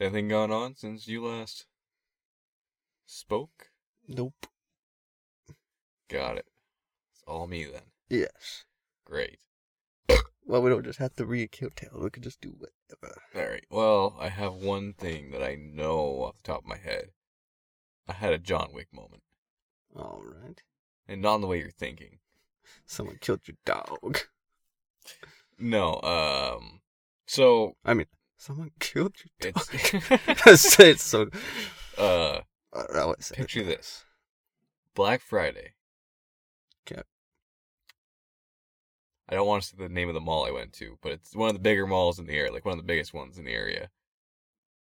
anything going on since you last spoke? Nope. Got it. It's all me then. Yes. Great. Well, we don't just have to read Kill Tale. We can just do whatever. All right. Well, I have one thing that I know off the top of my head. I had a John Wick moment, All right. and not in the way you're thinking. Someone killed your dog. No. Um. So I mean, someone killed your dog. it's it's so. uh. I don't know what to say. Picture this: Black Friday. 'Kay. I don't want to say the name of the mall I went to, but it's one of the bigger malls in the area, like one of the biggest ones in the area.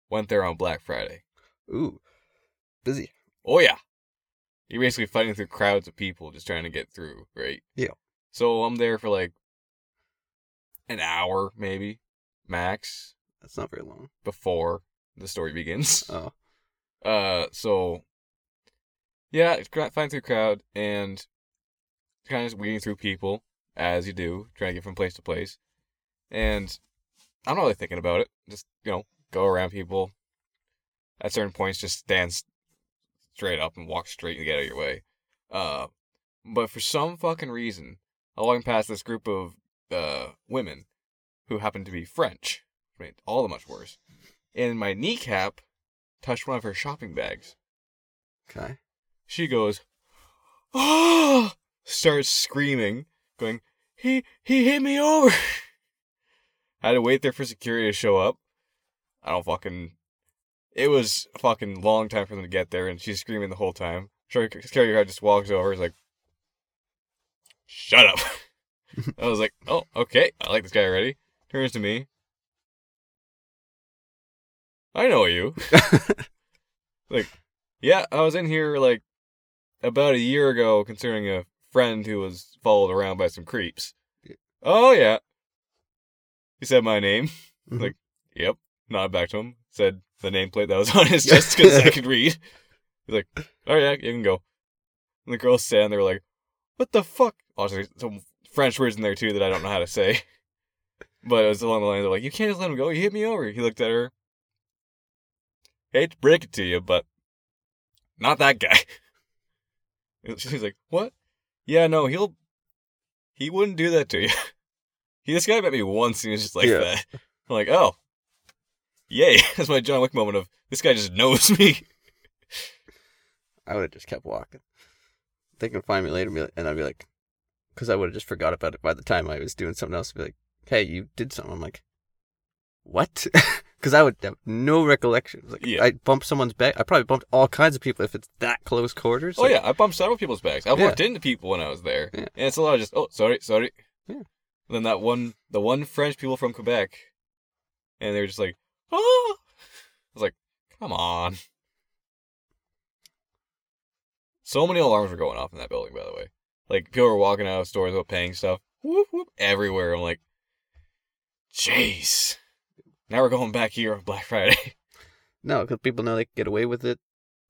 Went there on Black Friday. Ooh, busy. Oh yeah. You're basically fighting through crowds of people just trying to get through, right? Yeah. So I'm there for like an hour, maybe, max, That's not very long. before the story begins. Oh, Uh, so yeah, it's gra- through crowd and kind of just weeding through people as you do, trying to get from place to place. And I'm not really thinking about it. Just you know, go around people. At certain points, just stand straight up and walk straight and get out of your way. Uh, but for some fucking reason, I walking past this group of uh women who happen to be French. Made all the much worse. And my kneecap touched one of her shopping bags. okay. She goes, oh, starts screaming, going, he, he hit me over. I had to wait there for security to show up. I don't fucking, it was a fucking long time for them to get there and she's screaming the whole time. Security guard just walks over, is like, shut up. I was like, oh, okay, I like this guy already. Turns to me. I know you. like, yeah, I was in here like about a year ago concerning a friend who was followed around by some creeps. Oh yeah. He said my name. Mhm. Like, yep. Nodded back to him. Said the nameplate that was on his chest because I could read. He's like, oh yeah, you can go. And the girls stand there like, what the fuck? Also, there's some French words in there too that I don't know how to say. But it was along the lines of like, you can't just let him go. He hit me over. He looked at her. Hate to break it to you, but not that guy. She's like, what? Yeah, no, he'll. He wouldn't do that to you. He this guy met me once and he was just like Yeah. that. I'm like, oh, yay! That's my John Wick moment of this guy just knows me. I would have just kept walking. They can find me later, and be like- and I'd be like, because I would have just forgot about it by the time I was doing something else. Be like, hey, you did something. I'm like, what? Because I would have no recollection. Like, Yeah. I bumped someone's back. I probably bumped all kinds of people if it's that close quarters. Oh Like, yeah, I bumped several people's bags. I've Yeah. walked into people when I was there, Yeah. and it's a lot of just oh sorry, sorry. Yeah. then that one, the one French people from Quebec, and they were just like, oh. I was like, come on. So many alarms were going off in that building, by the way. Like people were walking out of stores without paying stuff. Whoop whoop everywhere. I'm like, jeez. Now we're going back here on Black Friday. No, because people know they can get away with it.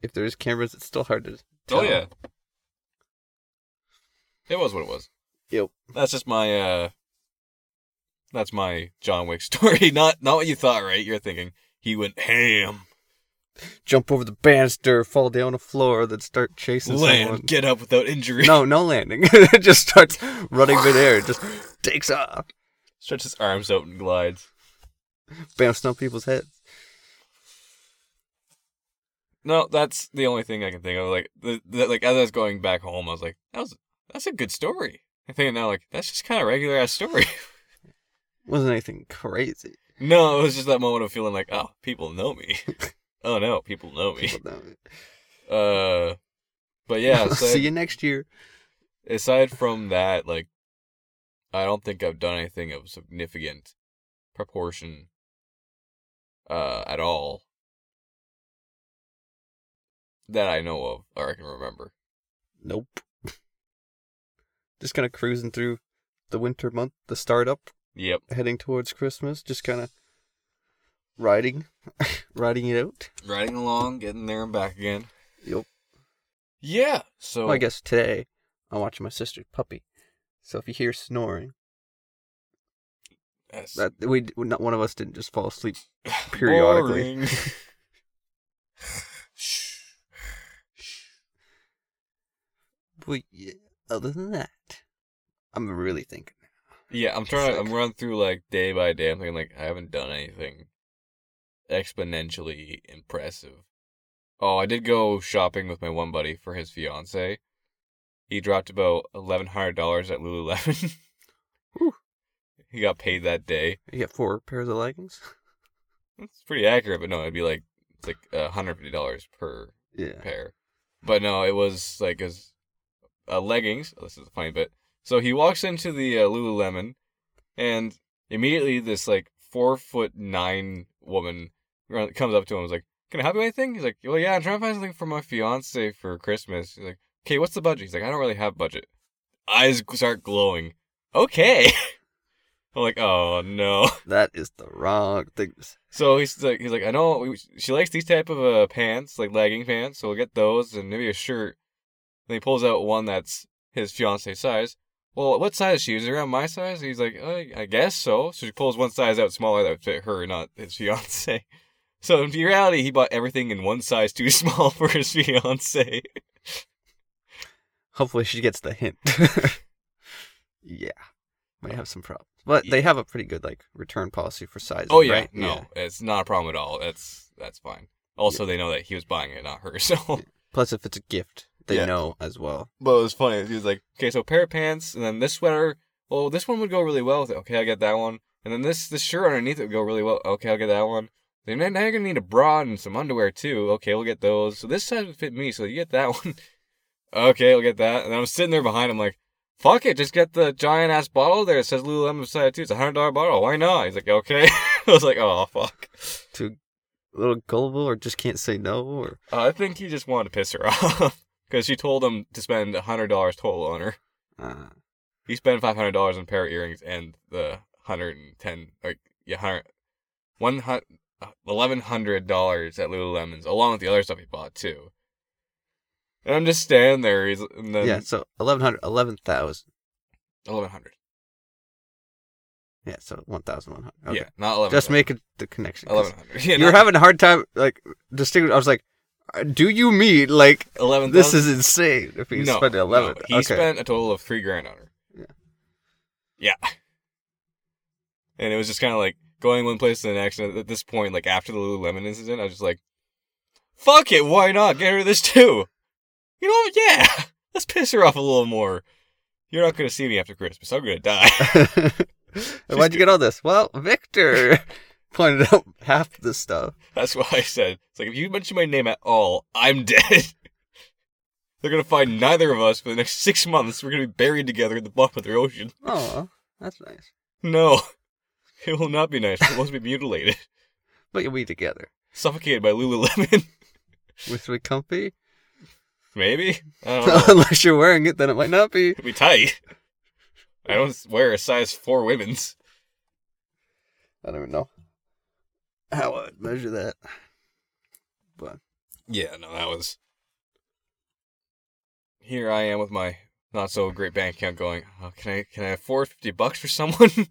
If there's cameras, it's still hard to tell. Oh yeah. It was what it was. Yep. That's just my uh that's my John Wick story. Not not what you thought, right? You're thinking he went ham. Jump over the banister, fall down the floor, then start chasing Land, someone. get up without injury. No, no landing. it just starts running midair. It just takes off. Stretches his arms out and glides. Bouncing on people's heads. No, that's the only thing I can think of. Like, the, the, like as I was going back home, I was like, "That was that's a good story." I'm thinking now, like, that's just kind of regular ass story. Wasn't anything crazy. no, it was just that moment of feeling like, "Oh, people know me." oh no, people know me. People know. Uh, but yeah, so See you next year. aside from that, like, I don't think I've done anything of significant proportion uh, at all that I know of or I can remember. Nope. Just kind of cruising through the winter month, the startup, Yep. heading towards Christmas. Just kind of riding, riding it out. Riding along, getting there and back again. Yep. Yeah. So Well, I guess today I'm watching my sister's puppy. So if you hear snoring, That's That we not one of us didn't just fall asleep periodically. But yeah, other than that, I'm really thinking. yeah, I'm trying to. I'm running through like day by day. I'm thinking like I haven't done anything exponentially impressive. Oh, I did go shopping with my one buddy for his fiance. He dropped about eleven hundred dollars at Lululemon. Whew. He got paid that day. You got four pairs of leggings. It's pretty accurate, but no, it'd be like it's like uh, hundred fifty dollars per Yeah. pair. But no, it was like his uh, leggings. This is a funny bit. So he walks into the uh, Lululemon, and immediately this like four foot nine woman comes up to him. and is like, "Can I help you with anything?" He's like, "Well, yeah, I'm trying to find something for my fiance for Christmas." He's like, "Okay, what's the budget?" He's like, "I don't really have budget." Eyes start glowing. Okay. I'm like, "Oh no." That is the wrong thing. So he's like, he's like, I know she likes these type of uh, pants, like legging pants. So we'll get those and maybe a shirt. Then he pulls out one that's his fiance size. Well, what size is she? Is it around my size? He's like, uh, I guess so. So she pulls one size out smaller that would fit her, not his fiance. So in reality, he bought everything in one size too small for his fiance. Hopefully, she gets the hint. yeah, might have some problems, but they have a pretty good like return policy for sizing. Oh yeah, right? no, it's not a problem at all. That's that's fine. Also, they know that he was buying it, not her. So. Plus, if it's a gift, they Yeah. know as well. But it was funny. He was like, okay, so pair of pants, and then this sweater. Well, this one would go really well with it. Okay, I get that one. And then this this shirt underneath it would go really well. Okay, I'll get that one. Then now you're gonna need a bra and some underwear too. Okay, we'll get those. So this size would fit me. So you get that one. okay, I'll get that. And I'm sitting there behind him like, fuck it, just get the giant ass bottle there. It says Lululemon beside it too. It's a hundred dollar bottle. Why not? He's like, okay. I was like, oh fuck. Too a little gullible, or just can't say no, or Uh, I think he just wanted to piss her off because she told him to spend a hundred dollars total on her. uh, He spent five hundred dollars on a pair of earrings and the hundred and ten, like yeah, hundred, one hundred, eleven hundred dollars at Lululemon's, along with the other stuff he bought too. And I'm just standing there. He's and then yeah. So 1100, 11,000. eleven hundred. Yeah, so one thousand one hundred. Okay. Yeah, not eleven. Just making the connection. 'cause eleven hundred. Yeah, You were not having a hard time like distinguishing. I was like, "Do you mean like eleven. this is insane?" If he no, spent eleven, no, he okay. spent a total of three grand on her. Yeah. Yeah. And it was just kind of like going one place to the next. And at this point, like after the Lululemon incident, I was just like, "Fuck it, why not get her this too?" You know what? Yeah, let's piss her off a little more. You're not gonna see me after Christmas. I'm gonna die. Why'd you get all this? Well, Victor pointed out half the stuff. That's why I said it's like if you mention my name at all, I'm dead. They're gonna find neither of us for the next six months. We're gonna be buried together at the bottom of the ocean. Oh, that's nice. No, it will not be nice. We're supposed to be mutilated, But you'll be together. suffocated by Lululemon. With the comfy. Maybe I don't know. Unless you're wearing it, then it might not be. It'd be tight. I don't wear a size four women's. I don't even know how I'd measure that. But Yeah, no, that was. Here I am with my not so great bank account, going. Oh, can I can I afford fifty bucks for someone?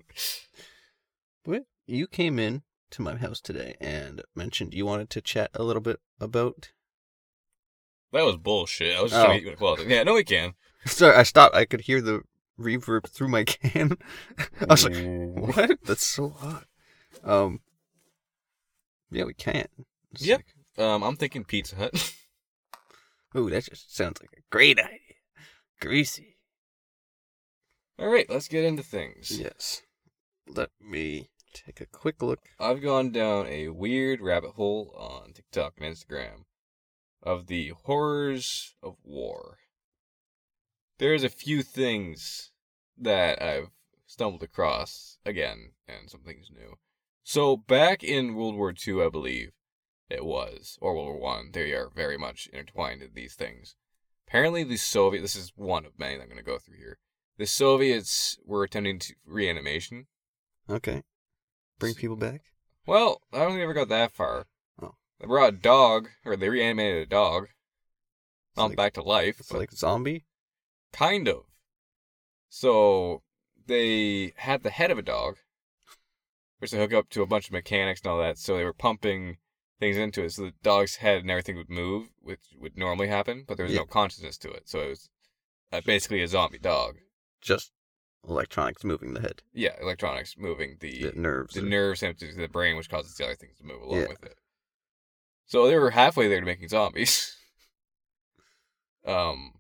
But you came in to my house today and mentioned you wanted to chat a little bit about. That was bullshit. I was just Oh. trying to get well. Yeah, no, we can. Sorry, I stopped. I could hear the reverb through my can. I was like, "What? That's so hot." Um. Yeah, we can. It's Yep. Um, I'm thinking Pizza Hut. Ooh, that just sounds like a great idea. Greasy. All right, let's get into things. Yes. Let me take a quick look. I've gone down a weird rabbit hole on TikTok and Instagram of the horrors of war. There's a few things that I've stumbled across again, and some things new. So back in World War II, I believe it was, or World War One, they are very much intertwined in these things. Apparently, the Soviet. This is one of many that I'm going to go through here. The Soviets were attempting to reanimation. Okay. Bring people back. Well, I don't think they ever got that far. They brought a dog, or they reanimated a dog. It's Not like, back to life, it's like zombie. kind of. So they had the head of a dog, which they hook up to a bunch of mechanics and all that. So they were pumping things into it, so the dog's head and everything would move, which would normally happen, but there was Yeah. no consciousness to it. So it was uh, basically a zombie dog. Just electronics moving the head, Yeah, electronics moving the the nerves. the nerves to the brain, which causes the other things to move along Yeah. with it. So they were halfway there to making zombies. um,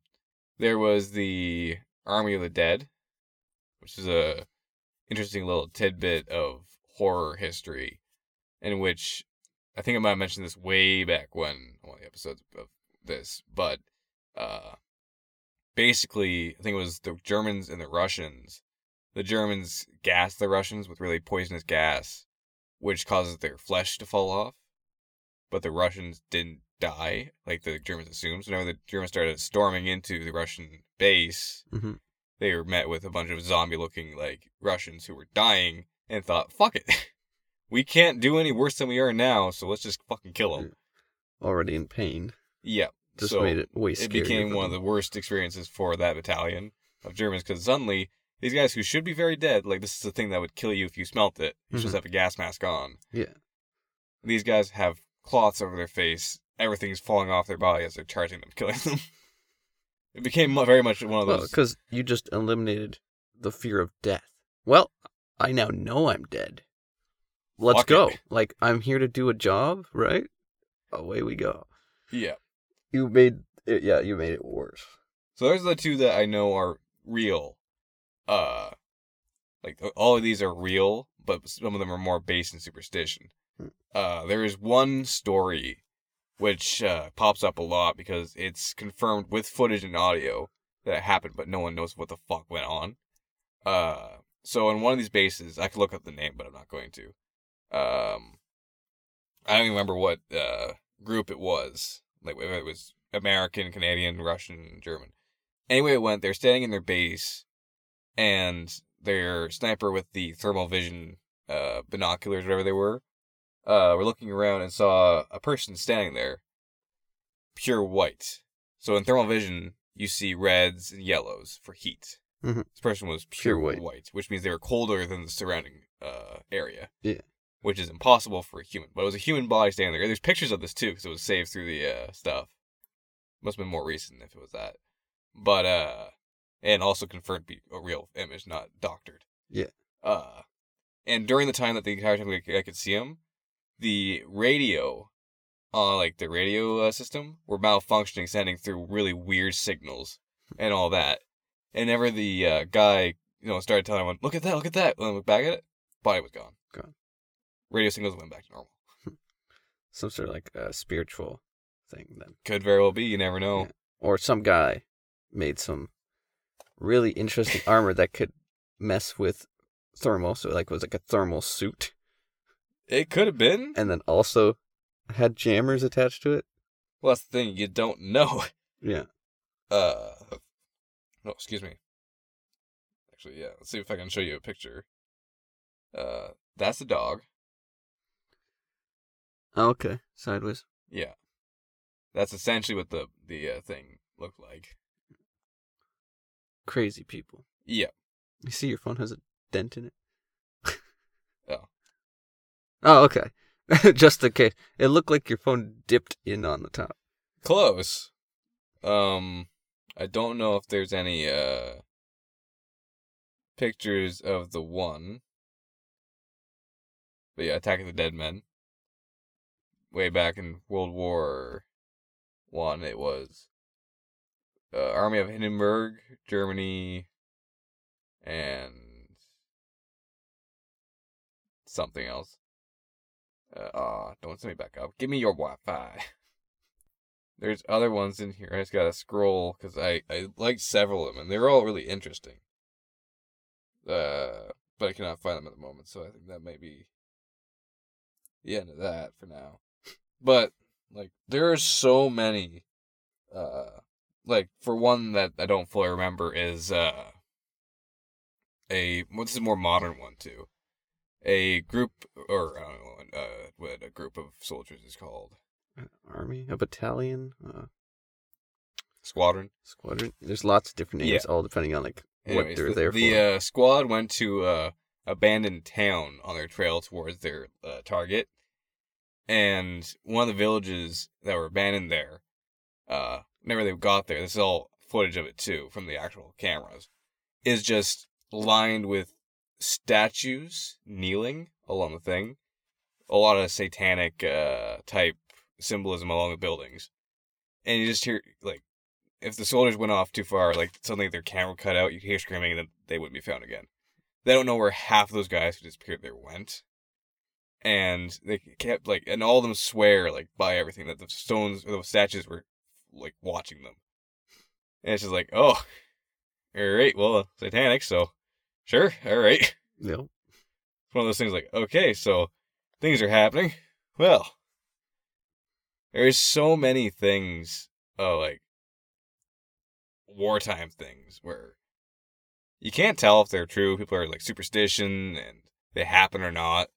there was the Army of the Dead, which is a interesting little tidbit of horror history, in which I think I might have mentioned this way back when one of the episodes of this, but uh, basically I think it was the Germans and the Russians the Germans gassed the Russians with really poisonous gas, which causes their flesh to fall off. But the Russians didn't die, like the Germans assumed. So whenever the Germans started storming into the Russian base, Mhm. they were met with a bunch of zombie looking like Russians who were dying and thought, fuck it. we can't do any worse than we are now, so let's just fucking kill them. already in pain. Yeah. Just so made it way it became one of the worst experiences for that battalion of Germans because suddenly these guys who should be very dead, like this is the thing that would kill you if you smelt it. You Mhm. just have a gas mask on. Yeah. These guys have cloths over their face. Everything's falling off their body as they're charging them, killing them. It became very much one of those. because you just eliminated the fear of death. Well, I now know I'm dead. Let's go. it. Like I'm here to do a job, right? Away we go. yeah. You made it. Yeah, you made it worse. So those are the two that I know are real. Uh, like all of these are real, but some of them are more based in superstition. Uh, there is one story which uh, pops up a lot because it's confirmed with footage and audio that it happened, but no one knows what the fuck went on. Uh, so in one of these bases, I could look up the name, but I'm not going to. Um, I don't even remember what uh group it was. Like whether it was American, Canadian, Russian, German. Anyway, it went. They're standing in their base, and their sniper with the thermal vision uh, binoculars, whatever they were, uh, were looking around and saw a person standing there, pure white. So in thermal vision, you see reds and yellows for heat. Mhm. This person was pure, Pure white. white. which means they were colder than the surrounding uh, area. Yeah. Which is impossible for a human. But it was a human body standing there. There's pictures of this too, because it was saved through the uh, stuff. Must have been more recent if it was that. But uh and also confirmed be a real image, not doctored. Yeah. Uh and during the time that the entire time I could see him, the radio on like the radio uh, system were malfunctioning, sending through really weird signals and all that. And ever the uh, guy, you know, started telling everyone, "Look at that! Look at that!" and I looked back at it, body was gone. Gone. Radio signals went back to normal. Some sort of like a spiritual thing then, Could very well be. You never know. Yeah. or some guy made some really interesting armor that could mess with thermal. So like was like a thermal suit, It could have been. and then also had jammers attached to it. Well, that's the thing. You don't know. Yeah. Uh, no, excuse me. Actually, yeah. Let's see if I can show you a picture. Uh, that's a dog. Oh, okay. Sideways. Yeah, that's essentially what the the uh, thing looked like. Crazy people. Yeah, You see, your phone has a dent in it. Oh. Okay. Just in case. It looked like your phone dipped in on the top. close. Um, I don't know if there's any uh pictures of the one. But yeah, Attack of the Dead Men. Way back in World War One, it was uh, Army of Hindenburg, Germany, and something else. Uh, don't send me back up. Give me your Wi-Fi. There's other ones in here. I just gotta scroll because I I like several of them, and they're all really interesting. Uh, but I cannot find them at the moment, so I think that may be the end of that for now. But like, there are so many. Uh, like for one that I don't fully remember is uh a well, this is a more modern one too. A group or I don't know uh, what a group of soldiers is called Uh, Army, a battalion, uh, squadron. squadron. There's lots of different names, all depending on like what they're the, there the for. uh, squad went to uh, abandoned town on their trail towards their uh, target, and one of the villages that were abandoned there, uh, whenever they got there, this is all footage of it too from the actual cameras, is just lined with statues kneeling along the thing, a lot of satanic uh, type symbolism along the buildings, and you just hear like if the soldiers went off too far, like suddenly their camera cut out, you hear screaming, and then they wouldn't be found again. They don't know where half of those guys who disappeared there went, and they kept like, and all of them swear like by everything that the stones or the statues were like watching them, and it's just like, oh, all right, well, satanic, so sure, all right. It's one of those things like, okay, so things are happening. Well, there's so many things, oh, like wartime things where you can't tell if they're true. People are like superstition and they happen or not.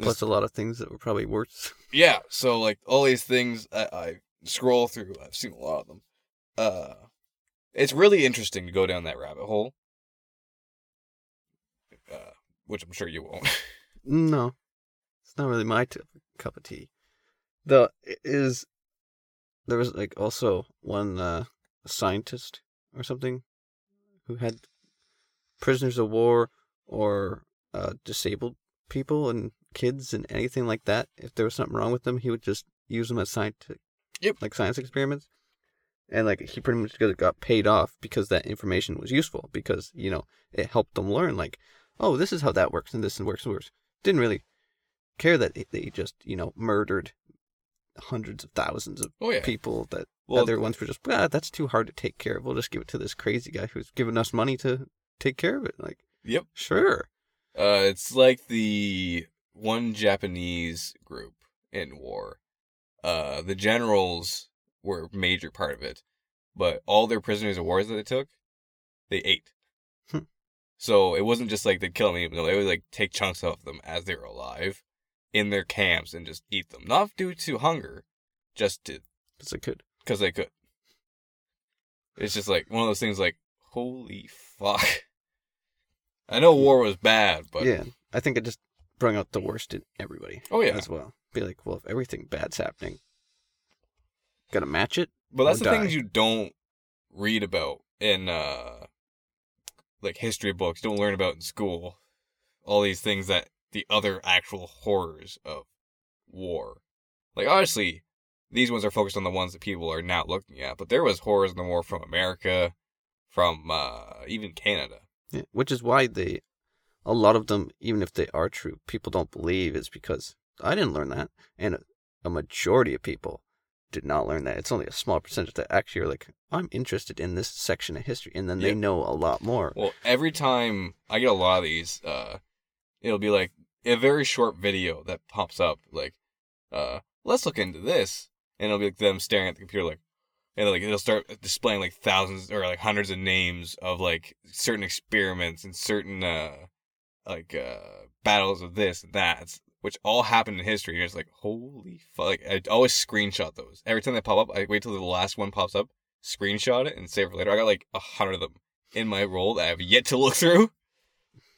Plus a lot of things that were probably worse. Yeah, so like all these things I, I scroll through, I've seen a lot of them. Uh, it's really interesting to go down that rabbit hole, uh, which I'm sure you won't. No, it's not really my t- cup of tea. Though is there was like also one uh, scientist or something who had prisoners of war or uh, disabled people and kids and anything like that. If there was something wrong with them, he would just use them as scientific, Yep. like science experiments. And like he pretty much got- got paid off because that information was useful because you know it helped them learn like, oh, this is how that works and this and works and works. Didn't really care that they- just you know murdered hundreds of thousands of oh yeah, people that well, other ones were just ah, that's too hard to take care of. We'll just give it to this crazy guy who's giving us money to take care of it. Like, Yep. sure. Uh, it's like the one Japanese group in war. Uh, the generals were a major part of it, but all their prisoners of war that they took, they ate. Hmm. so it wasn't just like they'd kill them, they would like take chunks off them as they were alive in their camps and just eat them, not due to hunger, just to Because I could. because they could. It's just like one of those things like, holy fuck. I know war was bad, but yeah, I think it just brought out the worst in everybody oh yeah. as well. Be like, well, if everything bad's happening, gotta match it. But that's the things you don't read about in uh like history books, don't learn about in school. All these things that the other actual horrors of war. Like obviously these ones are focused on the ones that people are not looking at, but there was horrors in the war from America, from uh even Canada. Yeah, which is why they, a lot of them, even if they are true, people don't believe is because I didn't learn that, and a, a majority of people did not learn that. It's only a small percentage that actually are like, I'm interested in this section of history, and then they know a lot more. Well, every time I get a lot of these, uh, it'll be like a very short video that pops up, like, uh, let's look into this, and it'll be like them staring at the computer, like, and like it'll start displaying like thousands or like hundreds of names of like certain experiments and certain uh, like uh, battles of this and that, which all happened in history. You're just like, holy fuck! Like, I always screenshot those every time they pop up. I wait till the last one pops up, screenshot it, and save it for later. I got like a hundred of them in my roll that I have yet to look through.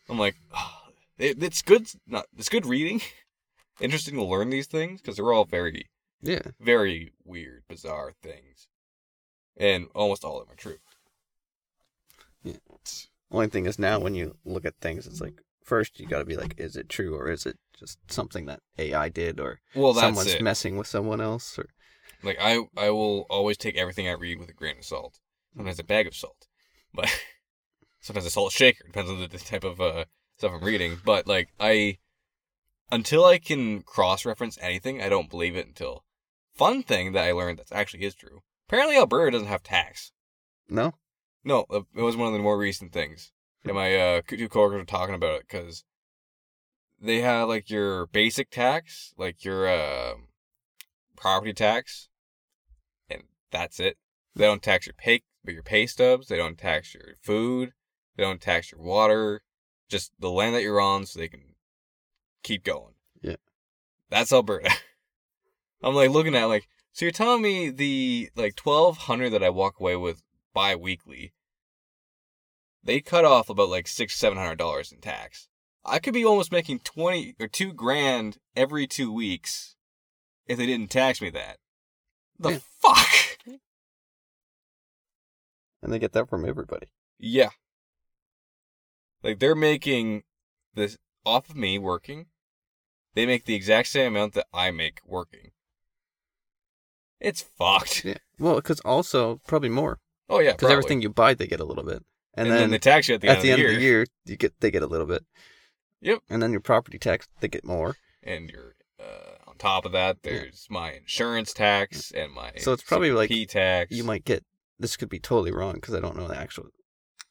I'm like, oh, it, it's good. Not it's good reading. Interesting to learn these things because they're all very, yeah, very weird, bizarre things, and almost all of them are true. Yeah. Only thing is now when you look at things, it's like first you got to be like, is it true or is it just something that AI did or Well, someone's it. messing with someone else or Like I, I will always take everything I read with a grain of salt. Sometimes a bag of salt, but sometimes a salt shaker. Depends on the, the type of uh, stuff I'm reading. But like I, until I can cross-reference anything, I don't believe it until. Fun thing that I learned that actually is true. Apparently, Alberta doesn't have tax. no? No, uh, it was one of the more recent things. And my uh, two coworkers were talking about it because they have like your basic tax, like your uh, property tax, and that's it. They don't tax your pay, but your pay stubs. They don't tax your food. They don't tax your water. Just the land that you're on, so they can keep going. Yeah. that's Alberta. I'm like looking at it like, so you're telling me the like twelve hundred that I walk away with bi-weekly, they cut off about like six, seven hundred dollars in tax. I could be almost making twenty or two grand every two weeks if they didn't tax me that. The Yeah. fuck? And they get that from everybody. Yeah. Like they're making this off of me working. They make the exact same amount that I make working. It's fucked. Yeah. Well, because also probably more Oh yeah, because everything you buy they get a little bit, and, and, then, then, they tax you at the, at end, the of end the of year, the year you get they get a little bit. Yep. And then your property tax they get more. and you're uh, on top of that. There's my insurance tax and my So it's probably like CPP tax. You might get this could be totally wrong because I don't know the actual,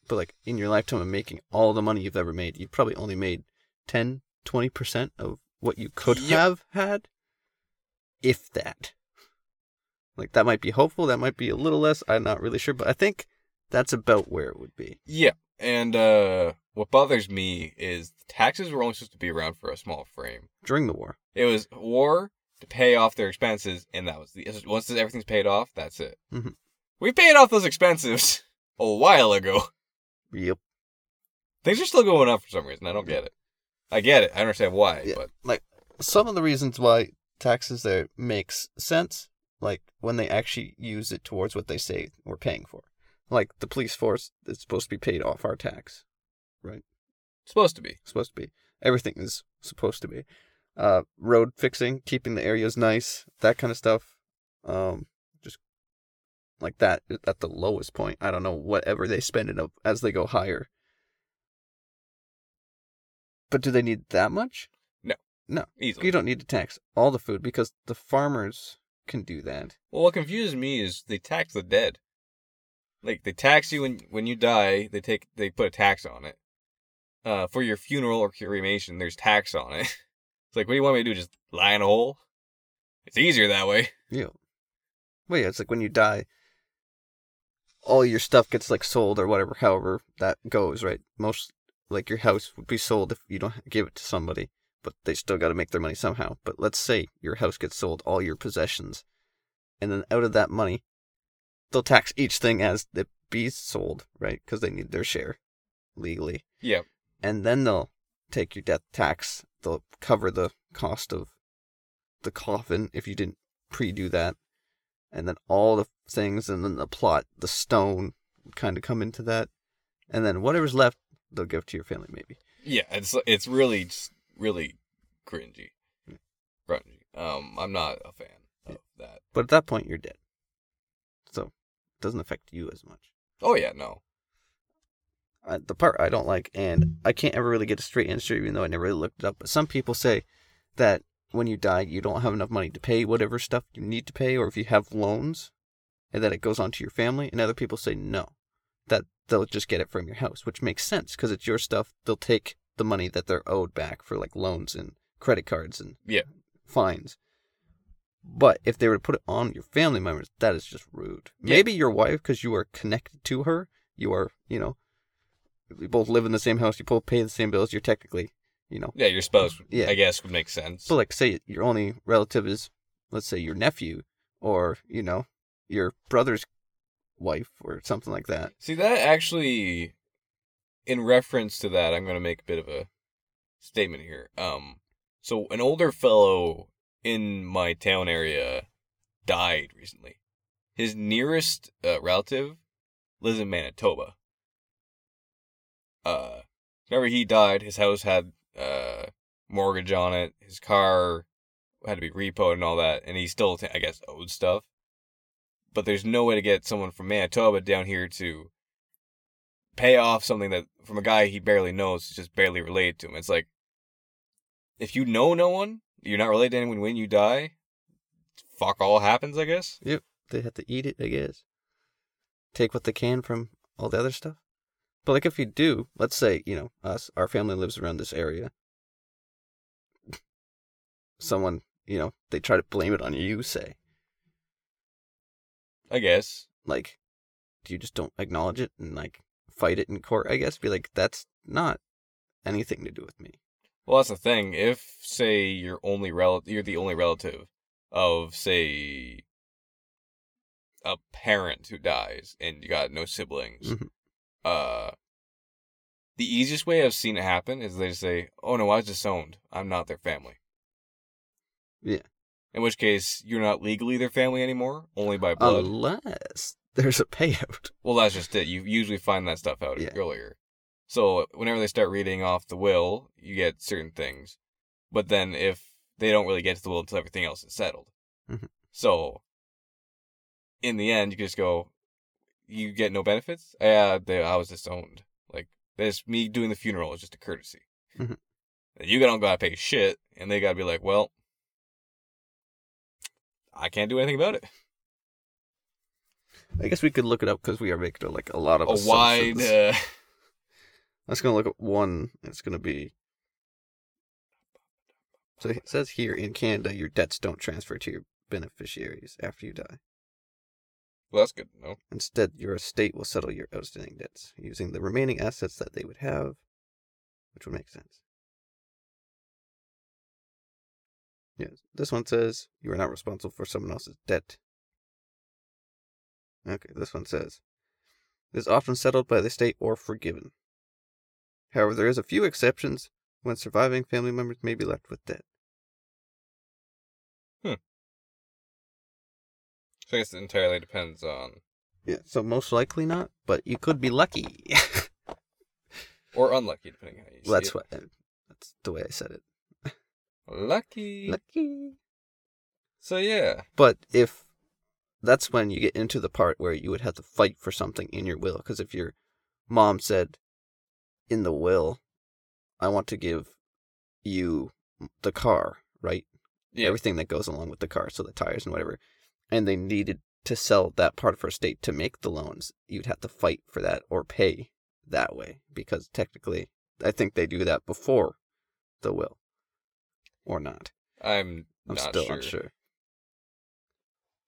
but like in your lifetime of making all the money you've ever made, you probably only made 10, 20 percent of what you could Yep. have had, if that. Like that might be hopeful. That might be a little less. I'm not really sure, but I think that's about where it would be. Yeah, and uh, what bothers me is taxes were only supposed to be around for a small frame. during the war. It was war to pay off their expenses, and that was the once everything's paid off, that's it. Mhm. We paid off those expenses a while ago. Yep. Things are still going up for some reason. I don't get it. I get it. I understand why, Yeah. but Like some of the reasons why taxes there makes sense, like when they actually use it towards what they say we're paying for. Like the police force is supposed to be paid off our tax. right? supposed to be. supposed to be. Everything is supposed to be. Uh, road fixing, keeping the areas nice, that kind of stuff. Um, like that at the lowest point. I don't know whatever they spend it up as they go higher. But do they need that much? No. No. Easily. You don't need to tax all the food because the farmers can do that. Well, what confuses me is they tax the dead. Like they tax you when when you die. They take they put a tax on it. Uh, for your funeral or cremation, there's tax on it. It's like, what do you want me to do? Just lie in a hole? It's easier that way. Yeah. Well, yeah, it's like when you die, all your stuff gets like sold or whatever, however that goes, right? Most like your house would be sold if you don't give it to somebody, but they still got to make their money somehow. But let's say your house gets sold, all your possessions, and then out of that money, they'll tax each thing as it be sold, right? Because they need their share legally, Yeah. and then they'll take your death tax. They'll cover the cost of the coffin if you didn't pre-do that and then all the things and then the plot the stone kind of come into that and then whatever's left they'll give to your family maybe Yeah, it's it's really just really cringy, Yeah. grungy. Um, I'm not a fan of that. but at that point you're dead so it doesn't affect you as much Oh yeah, no. uh, the part i don't like and i can't ever really get a straight answer even though i never really looked it up but some people say that when you die you don't have enough money to pay whatever stuff you need to pay or if you have loans and that it goes on to your family and other people say no that they'll just get it from your house which makes sense because it's your stuff they'll take the money that they're owed back for like loans and credit cards and Yeah. fines but if they were to put it on your family members that is just rude Yeah. maybe your wife because you are connected to her you are you know you both live in the same house you both pay the same bills you're technically you know Yeah, your spouse, Yeah. I guess, would make sense. but like say your only relative is let's say your nephew or you know your brother's wife or something like that See that actually, in reference to that, I'm going to make a bit of a statement here. Um, so an older fellow in my town area died recently. His nearest uh, relative lives in Manitoba. Uh, whenever he died, his house had uh mortgage on it. His car had to be repoed and all that, and he still, I guess, owed stuff. But there's no way to get someone from Manitoba down here to pay off something that from a guy he barely knows, just barely related to him. It's like if you know no one, you're not related to anyone when you die. Fuck all happens, I guess. Yep. They have to eat it i guess take what they can from all the other stuff but like if you do let's say you know us our family lives around this area someone you know they try to blame it on you say I guess. like you just don't acknowledge it and like fight it in court i guess be like that's not anything to do with me Well, that's the thing. If say you're only rel- you're the only relative of say a parent who dies and you got no siblings, Mhm. Uh, the easiest way I've seen it happen is they say, "Oh no, I was disowned. I'm not their family." Yeah. In which case, you're not legally their family anymore, only by blood. Unless there's a payout. Well, that's just it. You usually find that stuff out Yeah. earlier. So whenever they start reading off the will, you get certain things. But then if they don't really get to the will until everything else is settled. Mhm. So in the end, you can just go, you get no benefits? Yeah, they, I was disowned. Like, this, me doing the funeral is just a courtesy. Mhm. You don't gotta pay shit, and they gotta be like, well, I can't do anything about it. I guess we could look it up because we are making like a lot of A wide, assumptions. uh, I'm gonna look at one. It's gonna be. So it says here in Canada, your debts don't transfer to your beneficiaries after you die. Well, that's good to know. Instead, your estate will settle your outstanding debts using the remaining assets that they would have, which would make sense. Yes, this one says you are not responsible for someone else's debt. Okay, this one says it is often settled by the state or forgiven. However, there is a few exceptions when surviving family members may be left with debt. I guess it entirely depends on, Yeah, so most likely not, but you could be lucky. or unlucky, depending on how you see well, that's it. what that's the way I said it. Lucky. Lucky. So yeah, But if that's when you get into the part where you would have to fight for something in your will, because if your mom said in the will, I want to give you the car, right? yeah, Everything that goes along with the car, so the tires and whatever, and they needed to sell that part of her estate to make the loans, you'd have to fight for that or pay that way, because technically, I think they do that before the will, or not. I'm, I'm not still sure. unsure.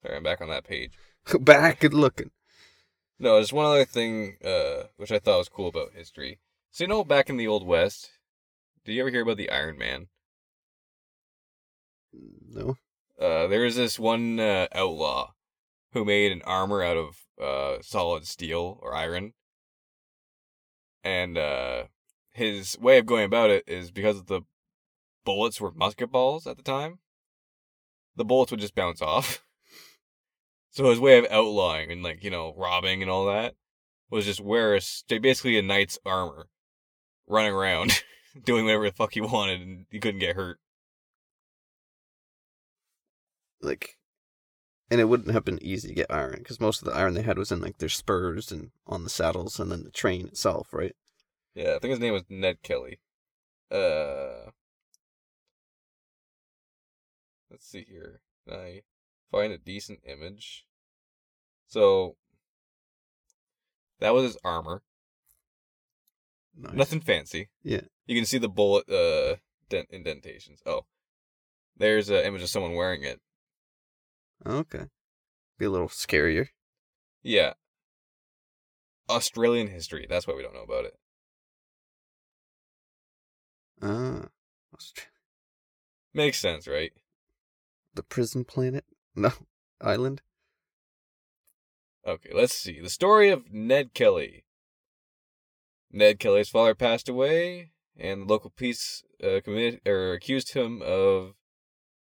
Sorry, I'm back on that page. Back and looking. No, there's one other thing, uh, which I thought was cool about history. So you know, back in the old west, did you ever hear about the Iron Man? No. Uh, there was this one uh, outlaw who made an armor out of uh, solid steel or iron, and uh, his way of going about it is because the bullets were musket balls at the time. The bullets would just bounce off. So his way of outlawing and like you know robbing and all that was just wear a basically a knight's armor, running around doing whatever the fuck he wanted and he couldn't get hurt. Like and it wouldn't have been easy to get iron because most of the iron they had was in like their spurs and on the saddles and then the train itself right Yeah, I think his name was Ned Kelly. Uh, let's see here. Can I find a decent image? So that was his armor. nice. Nothing fancy. Yeah. You can see the bullet uh dent indentations. Oh, there's an image of someone wearing it. Okay be a little scarier Yeah. Australian history. That's why we don't know about it. ah Austra- Makes sense, right? the prison planet no island Okay, let's see. The story of Ned Kelly. Ned Kelly's father passed away, and the local police uh, committed or accused him of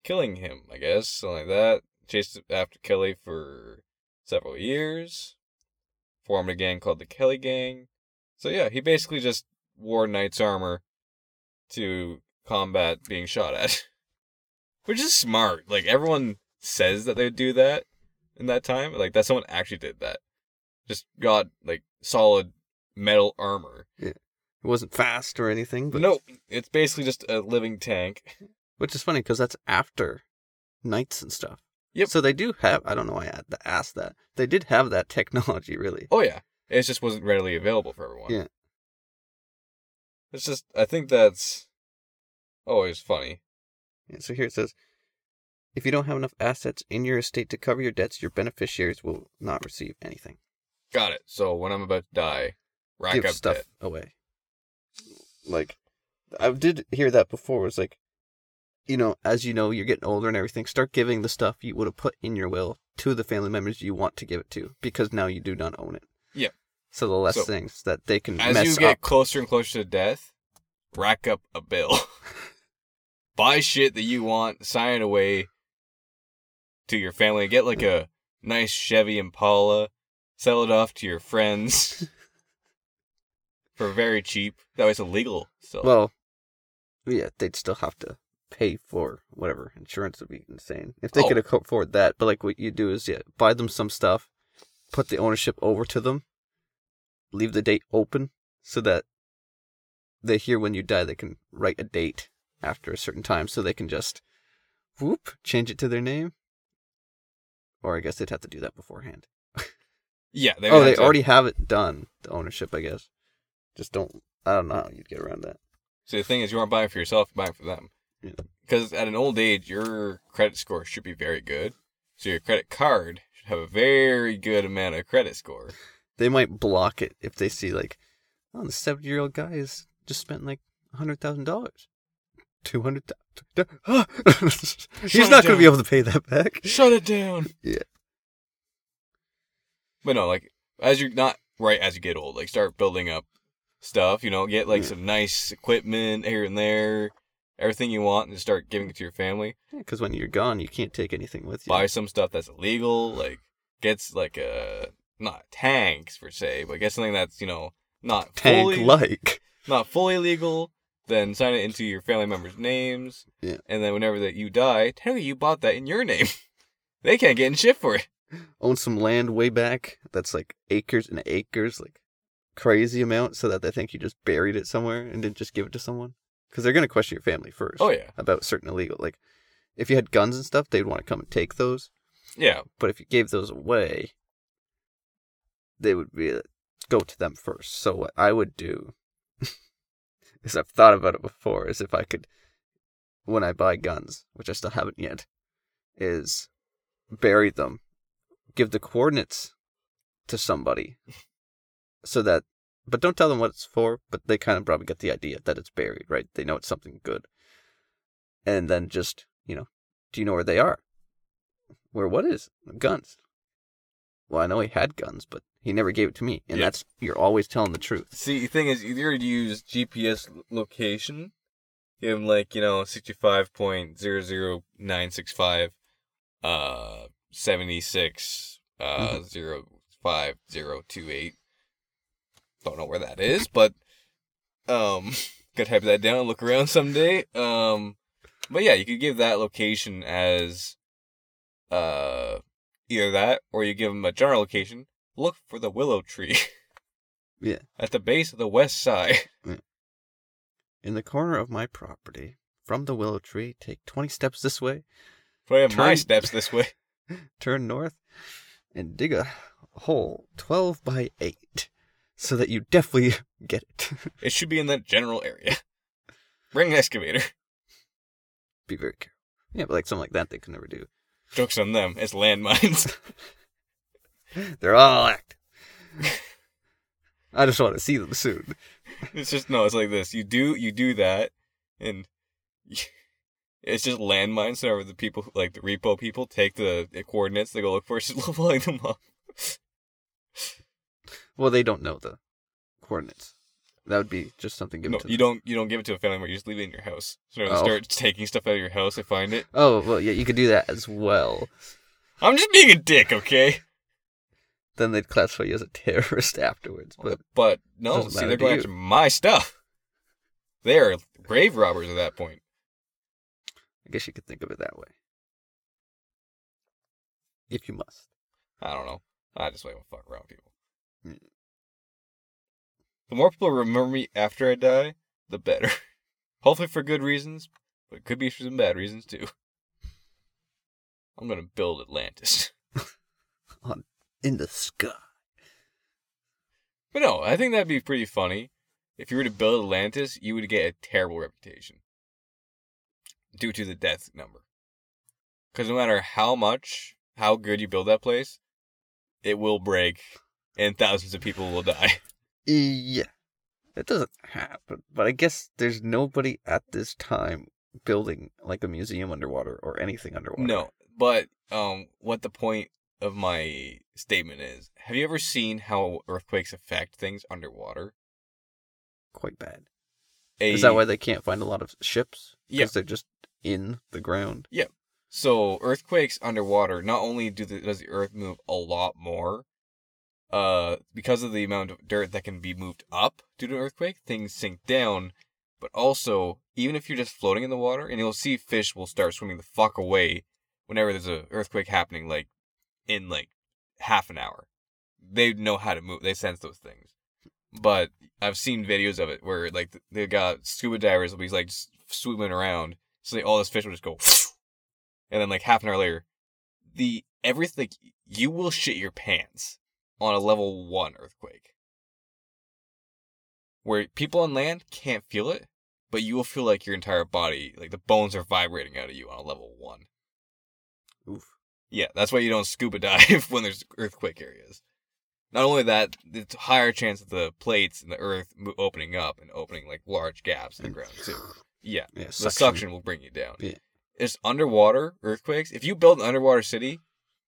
killing him. I guess something like that. Chased after Kelly for several years. Formed a gang called the Kelly Gang. So yeah, he basically just wore knight's armor to combat being shot at, which is smart. Like everyone says that they would do that in that time. Like that someone actually did that. Just got like solid metal armor. Yeah. it wasn't fast or anything but But nope, it's basically just a living tank. which is funny because that's after knights and stuff Yep. so they do have i don't know why i had to ask that they did have that technology really Oh yeah, it just wasn't readily available for everyone. Yeah. It's just I think that's always funny. Yeah, so here it says if you don't have enough assets in your estate to cover your debts your beneficiaries will not receive anything Got it. So when I'm about to die, rack give up stuff debt. away. Like, I did hear that before. It was like, you know, as you know, you're getting older and everything. Start giving the stuff you would have put in your will to the family members you want to give it to, because now you do not own it. Yeah. So the less So, things that they can As mess you get up. closer and closer to death, rack up a bill. Buy shit that you want, sign it away to your family. Get like a nice Chevy Impala, sell it off to your friends for very cheap. That way it's illegal. So Well, yeah, they'd still have to pay for whatever insurance would be insane if they Oh. could afford that. But like what you do is yeah, buy them some stuff, put the ownership over to them, leave the date open so that they hear when you die. They can write a date after a certain time, so they can just whoop change it to their name. Or I guess they'd have to do that beforehand. yeah, they oh, they to- already have it done. The ownership, I guess. Just don't. I don't know how you'd get around that. So the thing is, you aren't buying for yourself, you're buying for them. Yeah. Because at an old age, your credit score should be very good. So your credit card should have a very good amount of credit score. they might block it if they see like, oh, the seventy year old guy has just spent like a hundred thousand dollars, two hundred. He's Shut not going to be able to pay that back. Shut it down. Yeah. But no, like as you're not right as you get old, like start building up stuff. You know, get like Yeah. some nice equipment here and there, everything you want, and start giving it to your family. Because when you're gone, you can't take anything with you. Buy some stuff that's illegal, like gets like a not tanks per se, but get something that's you know not Tank like. not fully legal, then sign it into your family members' names. Yeah. And then whenever that you die, you you bought that in your name. they can't get in shit for it. Own some land way back that's like acres and acres, like crazy amount, so that they think you just buried it somewhere and didn't just give it to someone. Because they're going to question your family first. Oh yeah. About certain illegal. Like, if you had guns and stuff, they'd want to come and take those. Yeah. But if you gave those away, they would be go to them first. So what I would do is I've thought about it before, is if I could when I buy guns, which I still haven't yet, is bury them, give the coordinates to somebody so that but don't tell them what it's for, but they kind of probably get the idea that it's buried, right? They know it's something good. And then just, you know, do you know where they are? Where what is? Guns. Well, I know he had guns, but he never gave it to me. And Yeah. that's you're always telling the truth. See, the thing is, either use GPS location, give them like you know sixty five point zero zero nine six five, uh, seventy six, uh, zero five zero two eight. Don't know where that is, but um, could type that down and look around someday. Um, but yeah, you could give that location as uh either that or you give them a general location. Look for the willow tree. Yeah. At the base of the west side. In the corner of my property, from the willow tree, take 20 steps this way, I have my Turn- steps this way. turn north, and dig a hole 12 by 8 so that you definitely get it. It should be in that general area. Bring an excavator. Be very careful. Yeah, but like something like that they could never do. Jokes on them. It's landmines. They're all active. I just want to see them soon. it's just no. It's like this. You do you do that, and it's just landmines. So the people like the repo people take the, the coordinates, they go look for, it's just leveling them up. Well, they don't know the coordinates. That would be just something given No, to you them. don't. You don't give it to a family member. You just leave it in your house. So they Oh. start taking stuff out of your house, they find it. Oh, well, yeah, you could do that as well. I'm just being a dick, okay? Then they'd classify you as a terrorist afterwards. But But no, see, they're going after my stuff. They are grave robbers at that point. I guess you could think of it that way. If you must. I don't know. I just like to fuck around people. Mm. The more people remember me after I die, the better. Hopefully for good reasons, but it could be for some bad reasons too. I'm gonna build Atlantis. On in the sky. But no, I think that'd be pretty funny. If you were to build Atlantis, you would get a terrible reputation. Due to the death number. Because no matter how much, how good you build that place, it will break and thousands of people will die. Yeah. It doesn't happen. But I guess there's nobody at this time building like a museum underwater or anything underwater. No, but um, what the point of my statement is: Have you ever seen how earthquakes affect things underwater? Quite bad. A, Is that why they can't find a lot of ships? Yeah. Because they're just in the ground. Yeah. So earthquakes underwater, not only do the, does the earth move a lot more, uh, because of the amount of dirt that can be moved up due to an earthquake, things sink down. But also, even if you're just floating in the water, and you'll see fish will start swimming the fuck away whenever there's an earthquake happening, like in like half an hour. They know how to move. They sense those things. But I've seen videos of it where like they got scuba divers will be like swimming around, so all this fish will just go, and then like half an hour later, the everything you will shit your pants on a level one earthquake, where people on land can't feel it, but you will feel like your entire body, like the bones are vibrating out of you on a level one. Oof. Yeah, that's why you don't scuba dive when there's earthquake areas. Not only that, it's a higher chance of the plates in the earth opening up and opening like large gaps in the ground too. Yeah, Yeah, the suction will bring you down. Yeah. It's underwater earthquakes. If you build an underwater city,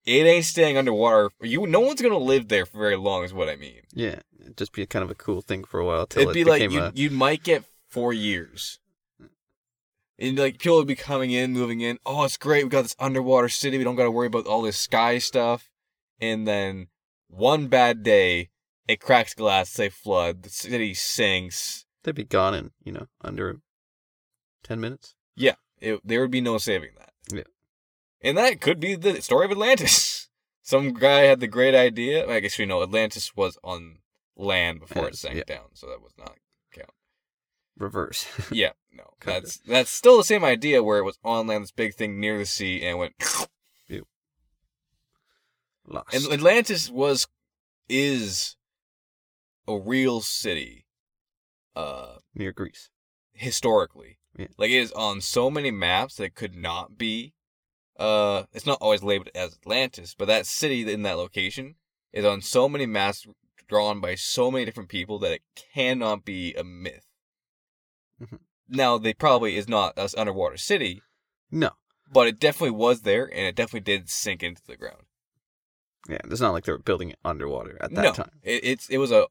it ain't staying underwater. You, no one's gonna live there for very long, is what I mean. Yeah, it'd just be kind of a cool thing for a while till It'd it be like you, a you might get four years. And like people would be coming in, moving in. Oh, it's great. We got this underwater city. We don't got to worry about all this sky stuff. And then one bad day, it cracks glass. They flood. The city sinks. they'd be gone in you know under ten minutes. It, there would be no saving that. And that could be the story of Atlantis. Some guy had the great idea. I guess you know Atlantis was on land before it sank yeah. down, so that was not count. Reverse. Yeah, no. That's that's still the same idea where it was on land, this big thing near the sea, and it went. Lost. And Atlantis was is a real city, uh, near Greece. historically. Yeah. Like it is on so many maps that it could not be. Uh, it's not always labeled as Atlantis, but that city in that location is on so many maps drawn by so many different people that it cannot be a myth. Mhm. Now, they probably is not an underwater city, No. but it definitely was there, and it definitely did sink into the ground. Yeah, it's not like they were building it underwater at that no, time. It, it's it was a,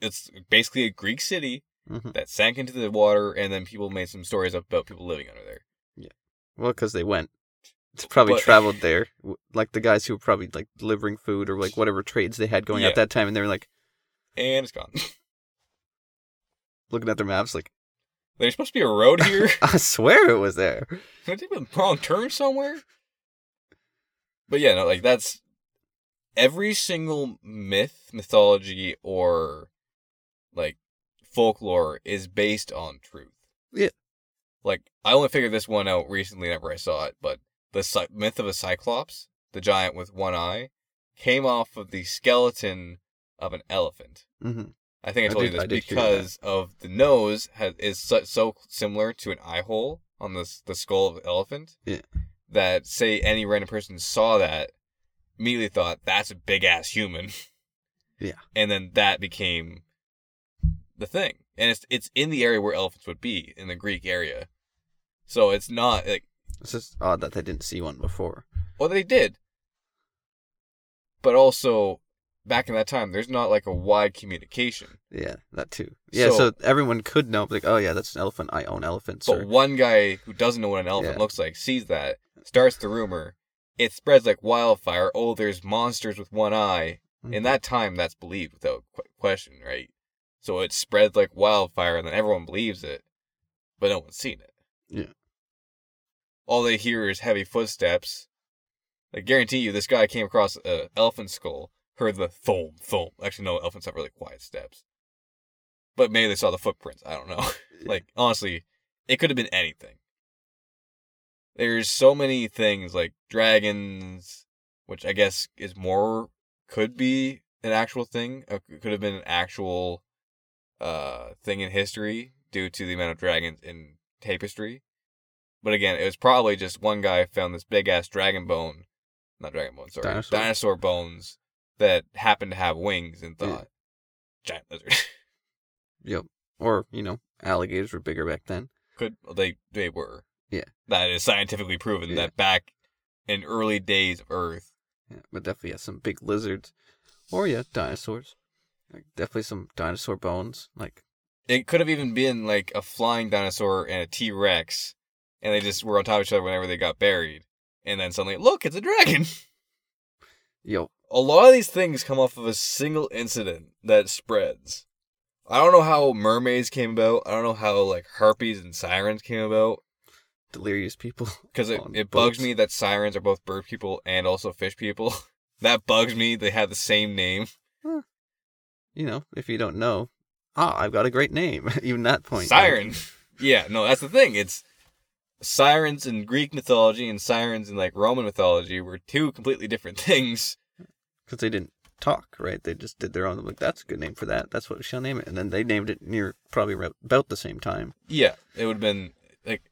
it's basically a Greek city hmm that sank into the water, and then people made some stories up about people living under there. Yeah, well, because they went, probably But- traveled there, like the guys who were probably like delivering food or like whatever trades they had going Yeah. at that time, and they were like And it's gone. looking at their maps, like There's supposed to be a road here. I swear it was there. Can I take a wrong turn somewhere? But yeah, no, like that's every single myth, mythology, or like folklore is based on truth. Yeah. Like I only figured this one out recently whenever I saw it, but the cy- myth of a cyclops, the giant with one eye, came off of the skeleton of an elephant. hmm I think I I told did- you this did hear that. because of the nose has, is so, so similar to an eye hole on the the skull of the elephant. Yeah. That say any random person saw that, immediately thought that's a big ass human. Yeah. And then that became the thing, and it's it's in the area where elephants would be in the Greek area, so it's not like It's just odd that they didn't see one before. well they did, but also back in that time there's not like a wide communication. Yeah, that too. Yeah, So- so, everyone could know, like, oh yeah, that's an elephant. I own elephants. But Or, one guy who doesn't know what an elephant Yeah. looks like sees that, starts the rumor. It spreads like wildfire. Oh, there's monsters with one eye. Mhm. In that time, that's believed without qu- question, right? So it spreads like wildfire, and then everyone believes it, but no one's seen it. Yeah. All they hear is heavy footsteps. I guarantee you, this guy came across an elephant skull, heard the thump, thump. Actually, no, elephants have really quiet steps. But maybe they saw the footprints. I don't know. like, honestly, it could have been anything. There's so many things like dragons, which I guess is more could be an actual thing. uh, Could have been an actual uh thing in history due to the amount of dragons in tapestry. But again, it was probably just one guy found this big ass dragon bone, not dragon bone, sorry, Dinosaur. dinosaur bones that happened to have wings and Yeah. thought giant lizard. Yep. Or you know, alligators were bigger back then. Could they they were. Yeah. That is scientifically proven Yeah. that back in early days of Earth, Yeah, but definitely yeah, some big lizards, or yeah, dinosaurs. Like definitely some dinosaur bones. Like It could have even been like a flying dinosaur and a T Rex, and they just were on top of each other whenever they got buried. And then suddenly, look, it's a dragon. yo, a lot of these things come off of a single incident that spreads. I don't know how mermaids came about. I don't know how like harpies and sirens came about. delirious people. Because it, it bugs me that sirens are both bird people and also fish people. that bugs me. They have the same name. You know, if you don't know, ah, I've got a great name. Even that point. Siren. Yeah, no, that's the thing. It's sirens in Greek mythology and sirens in like Roman mythology were two completely different things. because they didn't talk, right? They just did their own. Like that's a good name for that. That's what we shall name it. And then they named it near probably about the same time. Yeah, it would have been like,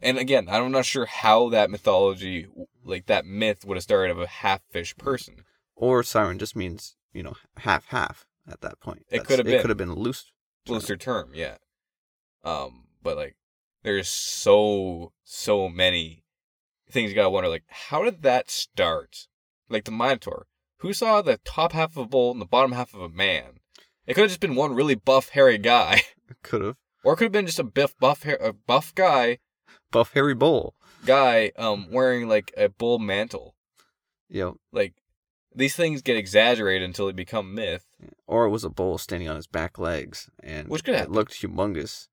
and again, I'm not sure how that mythology, like that myth, would have started of a half fish person. Or siren just means you know half half at that point. It could have been. It could have been loose. Looser term, yeah. Um, but like, there's so so many things you gotta wonder. Like, how did that start? Like the Minotaur, who saw the top half of a bull and the bottom half of a man? It could have just been one really buff, hairy guy, Could have or it could have been just a biff, buff, hair, a buff guy, buff hairy bull. guy, um, wearing like a bull mantle. You know, Like, these things get exaggerated until they become myth. or it was a bull standing on his back legs, and Which could it happen. looked humongous.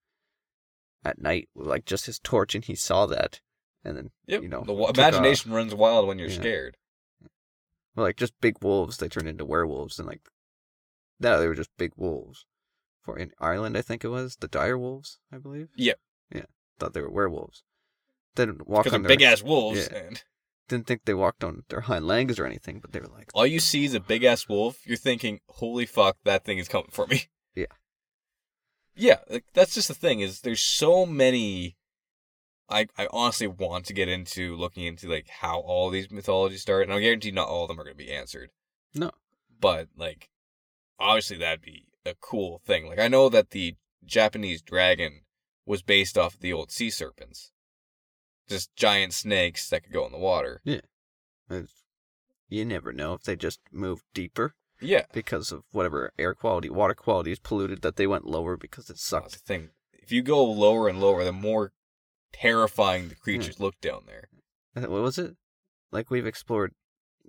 At night, with like just his torch, and he saw that, and then Yep. you know the imagination runs wild when you're Yeah. scared. Well, like just big wolves, they turned into werewolves, and like no, they were just big wolves. For in Ireland, I think it was the dire wolves, I believe. Yep. Yeah, thought they were werewolves. They didn't walk Because on their, big ass wolves, Yeah. and Didn't think they walked on their hind legs or anything, but they were like, all you see is a big ass wolf. You're thinking, "Holy fuck, that thing is coming for me." Yeah. Yeah, like, that's just the thing. Is there's so many. I I honestly want to get into looking into like how all these mythologies start, and I guarantee not all of them are going to be answered. no, but like obviously that'd be a cool thing like i know that the japanese dragon was based off the old sea serpents just giant snakes that could go in the water it's- you never know if they just moved deeper yeah because of whatever air quality, water quality is polluted that they went lower because it that's the sucked. thing if you go lower and lower the more terrifying the hmm. creatures look down there What was it? Like we've explored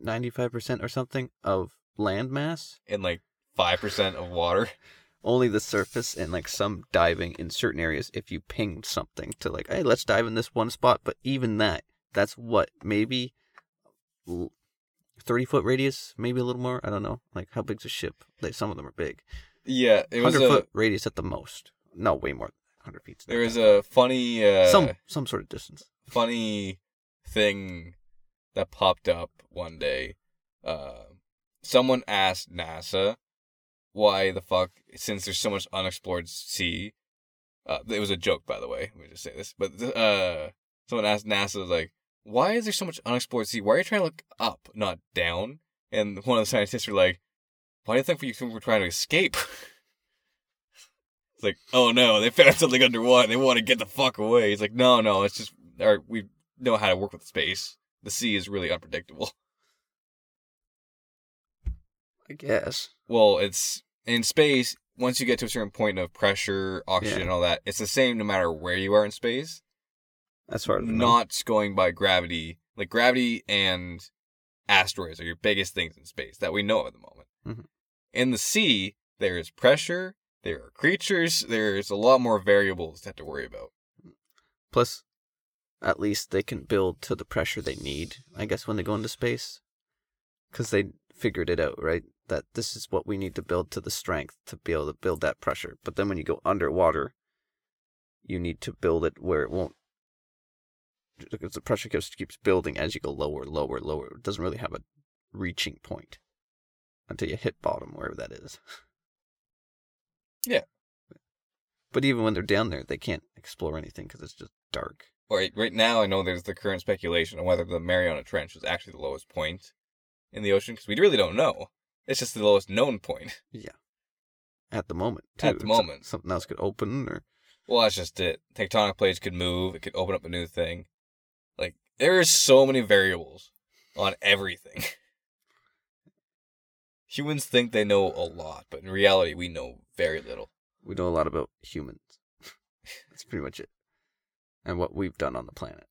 ninety five percent or something of land mass. in like 5% of water only the surface and like some diving in certain areas if you pinged something to like hey let's dive in this one spot but even that that's what maybe 30 foot radius maybe a little more i don't know like how big's a ship they, some of them are big yeah it was 100 a foot radius at the most no way more than 100 feet there was a funny uh some some sort of distance funny thing that popped up one day. Uh, someone asked NASA why the fuck, since there's so much unexplored sea. Uh, it was a joke, by the way. Let me just say this, but uh, someone asked NASA like, "Why is there so much unexplored sea? Why are you trying to look up, not down?" And one of the scientists were like, "Why do you think we think we're trying to escape?" It's like, oh no, they found something underwater. They want to get the fuck away. He's like, no, no, it's just, or we know how to work with space. The sea is really unpredictable. i guess Well, it's in space. Once you get to a certain point of pressure, oxygen, Yeah. and all that, it's the same no matter where you are in space. As far as Not going by gravity. Like gravity and asteroids are your biggest things in space that we know of at the moment. Mhm. In the sea, there is pressure. There are creatures. There's a lot more variables to have to worry about. plus at least they can build to the pressure they need i guess when they go into space because they figured it out right that this is what we need to build to the strength to be able to build that pressure but then when you go underwater you need to build it where it won't because the pressure just keeps building as you go lower lower lower it doesn't really have a reaching point until you hit bottom wherever that is Yeah. but even when they're down there they can't explore anything because it's just dark Right, right now, I know there's the current speculation on whether the Mariana Trench was actually the lowest point in the ocean because we really don't know. It's just the lowest known point. Yeah. At the moment. Too. At the moment. something else could open, or Well, that's just it. Tectonic plates could move. It could open up a new thing. There is so many variables on everything. Humans think they know a lot, but in reality, we know very little. We know a lot about humans. That's pretty much it. And what we've done on the planet.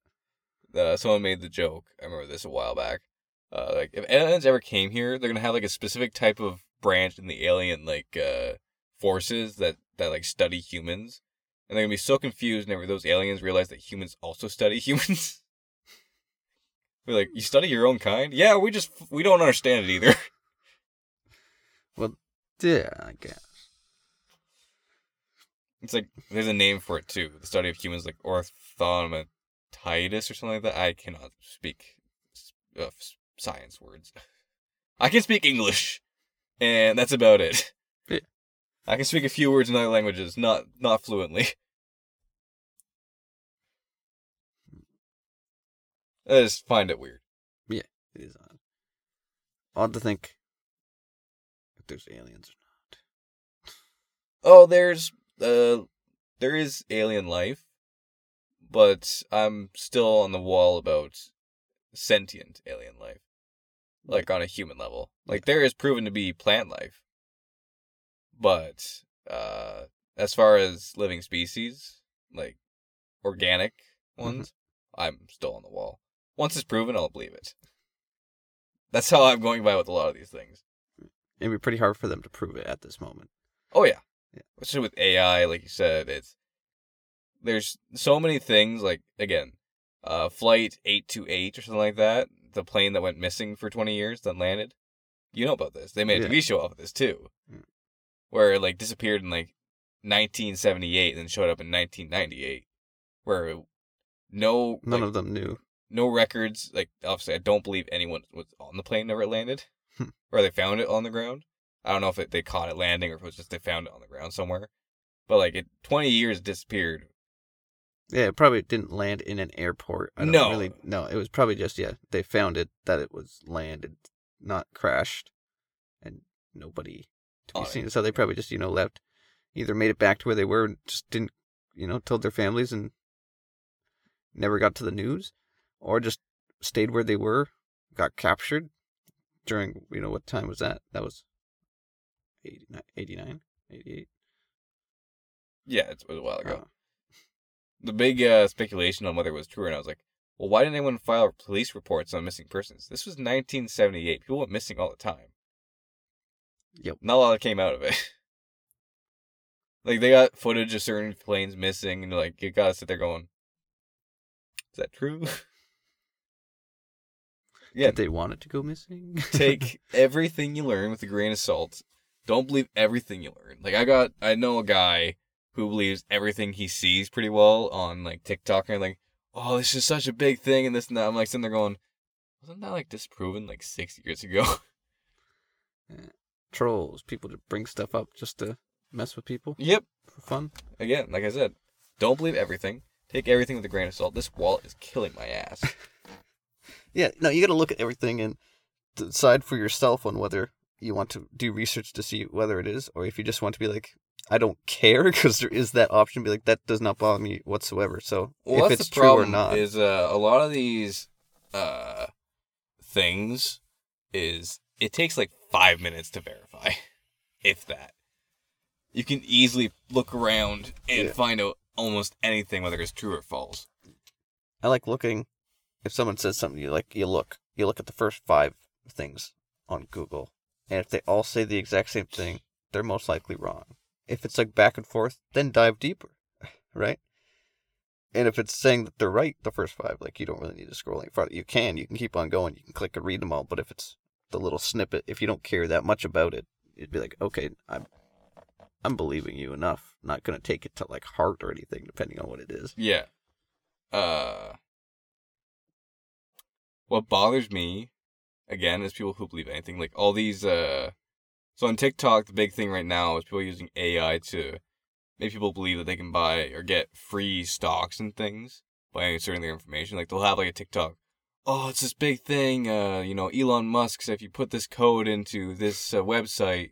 Uh, someone made the joke. I remember this a while back. Uh, like if aliens ever came here, they're gonna have like a specific type of branch in the alien like uh, forces that that like study humans, and they're gonna be so confused whenever those aliens realize that humans also study humans. We're like, you study your own kind? Yeah, we just we don't understand it either. Well, yeah, I guess. It's like there's a name for it too. The study of humans, like orthomatidis or something like that. I cannot speak uh, science words. I can speak English, and that's about it. Yeah. I can speak a few words in other languages, not not fluently. I just find it weird. Yeah, it is odd. Odd to think if there's aliens or not. Oh, there's uh, there is alien life, but I'm still on the wall about sentient alien life, like on a human level. Like there is proven to be plant life, but uh, as far as living species, like organic ones, I'm still on the wall. Once it's proven, I'll believe it. That's how I'm going by with a lot of these things. It'd be pretty hard for them to prove it at this moment. Oh yeah. Yeah. Especially with AI, like you said, it's there's so many things. Like again, uh, flight eight two eight or something like that, the plane that went missing for twenty years, then landed. You know about this? They made a Yeah. TV show off of this too, Mm. where it like disappeared in like 1978 and then showed up in 1998, where no None like, of them knew. No records. Like obviously, I don't believe anyone was on the plane whenever it landed, Hmm. or they found it on the ground. I don't know if it, they caught it landing or if it was just they found it on the ground somewhere. But like it, twenty years disappeared. Yeah, it probably didn't land in an airport. I don't No. really no, it was probably just yeah, they found it that it was landed, not crashed, and nobody to be it. seen. So they probably just, you know, left either made it back to where they were and just didn't you know, told their families and never got to the news. Or just stayed where they were, got captured during you know, what time was that? That was 89, 89 88. Yeah, it was a while ago. Oh. The big uh, speculation on whether it was true or not I was like, well, why didn't anyone file police reports on missing persons? This was 1978. People went missing all the time. Yep. Not a lot came out of it. like they got footage of certain planes missing, and like you gotta sit there going, "Is that true?" yeah, Did they want it to go missing? take everything you learn with a grain of salt. Don't believe everything you learn. Like I got, I know a guy who believes everything he sees pretty well on like TikTok and like, oh, this is such a big thing and this and that. I'm like sitting there going, wasn't that like disproven like six years ago? trolls, people to bring stuff up just to mess with people yep. for fun. Again, like I said, don't believe everything. Take everything with a grain of salt. This wallet is killing my ass. Yeah, no, you got to look at everything and decide for yourself on whether you want to do research to see whether it is, or if you just want to be like, I don't care, because there is that option. Be like, that does not bother me whatsoever. So Well, if it's true or not, is uh, a lot of these uh, things is it takes like five minutes to verify, if that. You can easily look around and Yeah. find out almost anything, whether it's true or false. I like looking. If someone says something, you like you look. You look at the first five things on Google, and if they all say the exact same thing, they're most likely wrong. If it's like back and forth, then dive deeper, right? And if it's saying that they're right, the first five, like you don't really need to scroll any farther. You can, you can keep on going, you can click and read them all. But if it's the little snippet, if you don't care that much about it, you'd be like, okay, I'm, I'm believing you enough. Not gonna take it to like heart or anything, depending on what it is. Yeah. Uh. What bothers me, again, is people who believe anything. Like all these. Uh. So on TikTok, the big thing right now is people using AI to make people believe that they can buy or get free stocks and things by inserting their information. Like they'll have like a TikTok. Oh, it's this big thing. Uh, you know, Elon Musk said if you put this code into this uh, website,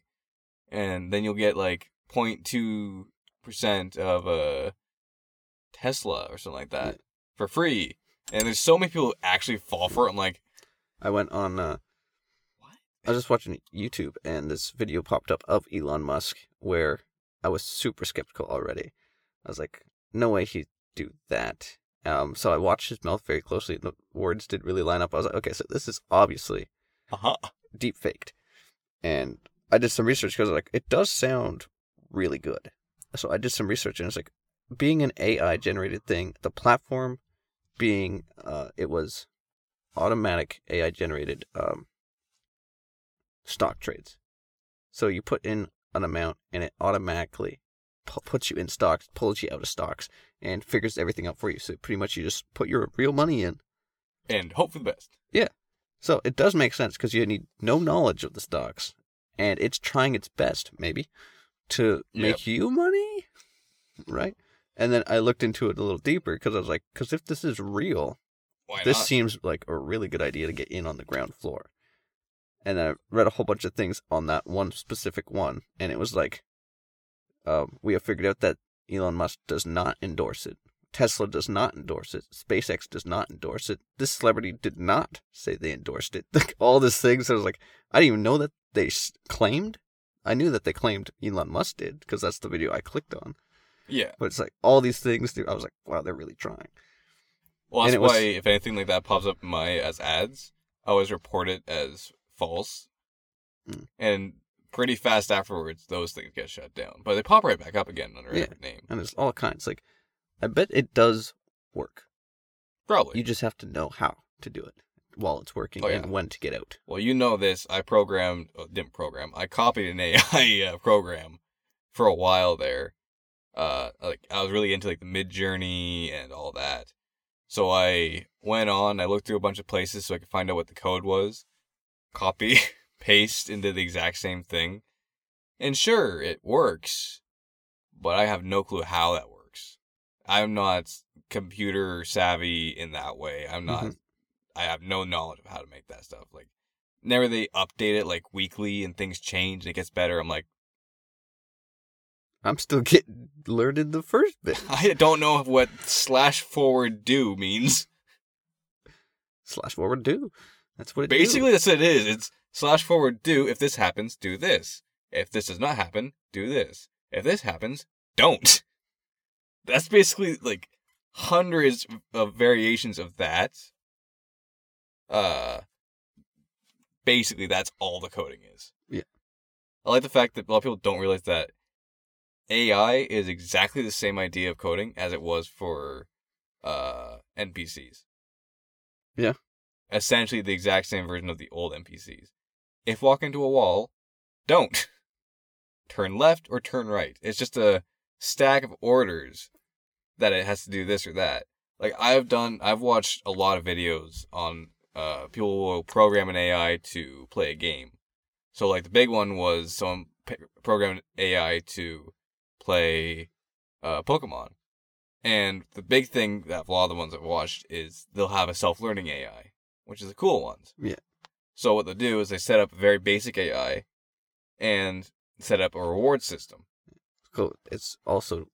and then you'll get like 0.2 percent of uh Tesla or something like that for free. And there's so many people who actually fall for it. I'm like, I went on uh, I was just watching YouTube and this video popped up of Elon Musk where I was super skeptical already. I was like, no way he'd do that. Um, so I watched his mouth very closely. and The words didn't really line up. I was like, okay, so this is obviously Uh-huh. deep faked. And I did some research because like it does sound really good. So I did some research and it's like being an AI generated thing, the platform being uh it was automatic AI generated um stock trades. So you put in an amount and it automatically pu- puts you in stocks, pulls you out of stocks and figures everything out for you. So pretty much you just put your real money in And hope for the best. Yeah. So it does make sense because you need no knowledge of the stocks, and it's trying its best, maybe, to make you money, right? And then I looked into it a little deeper because I was like, because if this is real, Why this not? seems like a really good idea to get in on the ground floor. And I read a whole bunch of things on that one specific one, and it was like, um, we have figured out that Elon Musk does not endorse it. Tesla does not endorse it. SpaceX does not endorse it. This celebrity did not say they endorsed it. Like all these things, I was like, I didn't even know that they claimed. I knew that they claimed Elon Musk did because that's the video I clicked on. Yeah. But it's like all these things. I was like, wow, they're really trying. Well, that's it was- why if anything like that pops up in my as ads, I always report it as false. Mm. And pretty fast afterwards, those things get shut down. But they pop right back up again under a different name. And there's all kinds. Like, I bet it does work. Probably. You just have to know how to do it while it's working Oh, yeah. and when to get out. Well, you know this. I programmed, oh, didn't program. I copied an AI uh, program for a while there. Uh, like I was really into like the Midjourney and all that. So I went on. I looked through a bunch of places so I could find out what the code was. Copy, paste into the exact same thing, and sure, it works. But I have no clue how that works. I'm not computer savvy in that way. I'm not. Mhm. I have no knowledge of how to make that stuff. Like, whenever they update it like weekly and things change and it gets better, I'm like, I'm still getting learning the first bit. I don't know what slash forward do means. Slash forward do. That's what it Basically, that's what it is. It's slash forward do. If this happens, do this. If this does not happen, do this. If this happens, don't. That's basically like hundreds of variations of that. Uh, basically, that's all the coding is. Yeah. I like the fact that a lot of people don't realize that AI is exactly the same idea of coding as it was for uh NPCs. Yeah. Essentially the exact same version of the old NPCs. If walk into a wall, don't. Turn left or turn right. It's just a stack of orders that it has to do this or that. Like I've done I've watched a lot of videos on uh people will program an AI to play a game. So like the big one was someone p- programmed AI to play uh, Pokemon. And the big thing that a lot of the ones I've watched is they'll have a self-learning AI, which is the cool ones. Yeah. So what they'll do is they set up a very basic AI and set up a reward system. Cool. It's also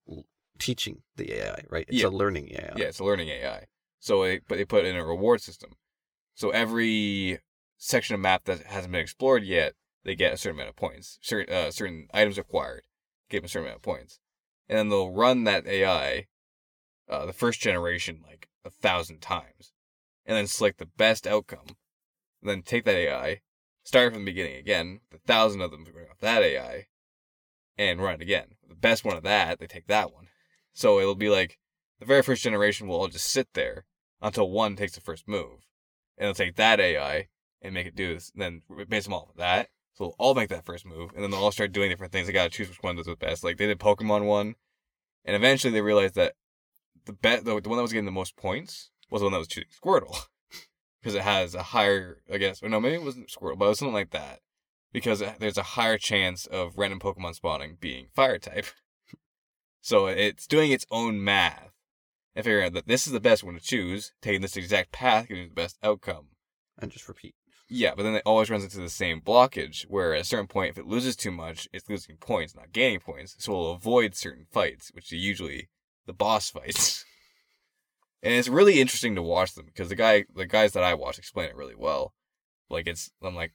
teaching the AI, right? It's Yeah. a learning AI. Yeah, it's a learning AI. So they but they put in a reward system. So every section of map that hasn't been explored yet, they get a certain amount of points. Certain uh, certain items acquired, give them a certain amount of points, and then they'll run that AI, uh, the first generation like a thousand times, and then select the best outcome. Then take that AI, start from the beginning again, the thousand of them bring off that AI, and run it again. The best one of that, they take that one. So it'll be like the very first generation will all just sit there until one takes the first move. And they'll take that AI and make it do this, and then base them all off that. So they'll all make that first move, and then they'll all start doing different things. They gotta choose which one does the best. Like they did Pokemon one, and eventually they realized that the bet the, the one that was getting the most points was the one that was choosing Squirtle. Because it has a higher, I guess, or no, maybe it wasn't Squirtle, but it was something like that. Because uh, there's a higher chance of random Pokemon spawning being fire type. So it's doing its own math and figuring out that this is the best one to choose, taking this exact path, giving the best outcome. And just repeat. Yeah, but then it always runs into the same blockage where at a certain point, if it loses too much, it's losing points, not gaining points. So it'll avoid certain fights, which are usually the boss fights. and it's really interesting to watch them because the guy, the guys that I watch explain it really well. Like it's, I'm like,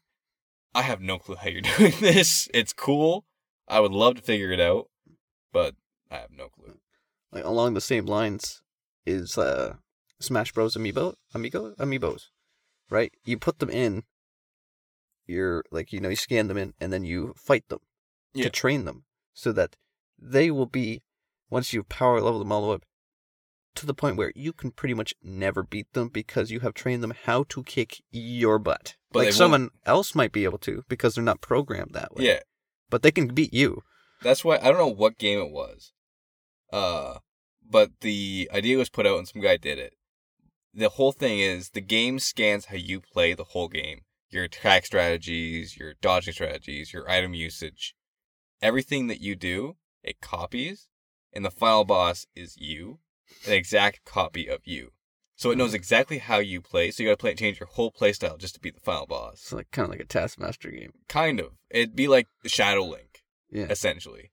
I have no clue how you're doing this. It's cool. I would love to figure it out, but I have no clue. Like along the same lines is uh Smash Bros. Amiibo, Amigo, Amiibos, right? You put them in. You're like you know you scan them in and then you fight them Yeah. to train them so that they will be once you power level them all the way up to the point where you can pretty much never beat them because you have trained them how to kick your butt. But like won't- someone else might be able to because they're not programmed that way. Yeah, But they can beat you. that's why I don't know what game it was. Uh, but the idea was put out and some guy did it. The whole thing is the game scans how you play the whole game. Your attack strategies, your dodging strategies, your item usage. Everything that you do, it copies, and the final boss is you, an exact copy of you. So it knows hmm. exactly how you play, so you gotta play change your whole playstyle just to beat the final boss. It's like kind of like a Taskmaster game. Kind of. It'd be like Shadow Link Yeah. essentially,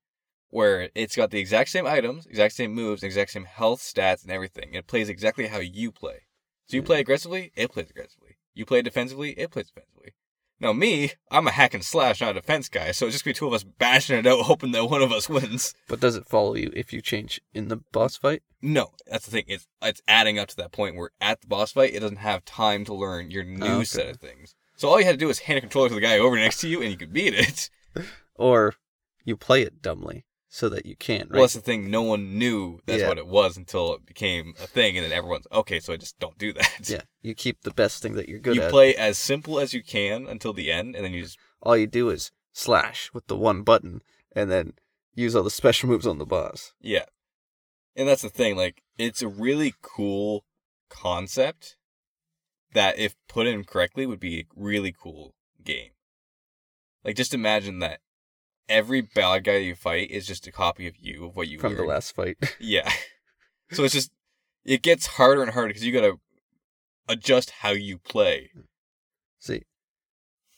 where it's got the exact same items, exact same moves, exact same health stats, and everything. It plays exactly how you play. So you play aggressively, it plays aggressively. You play defensively, it plays defensively. Now me, I'm a hack and slash, not a defense guy, so it's just be two of us bashing it out, hoping that one of us wins. But does it follow you if you change in the boss fight? No, that's the thing. It's it's adding up to that point where at the boss fight, it doesn't have time to learn your ah, new Oh, okay. set of things. So all you had to do was hand a controller to the guy over next to you, and you could beat it. Or you play it dumbly so that you can, right? Well, that's the thing. No one knew that's Yeah. what it was until it became a thing, and then everyone's okay. So I just don't do that. yeah. You keep the best thing that you're good you at. play as simple as you can until the end, and then you just All you do is slash with the one button and then use all the special moves on the boss. yeah. And that's the thing. Like, it's a really cool concept that, if put in correctly, would be a really cool game. Like, just imagine that every bad guy you fight is just a copy of you of what you from the last fight. Yeah. So it's just it gets harder and harder because you gotta adjust how you play. See,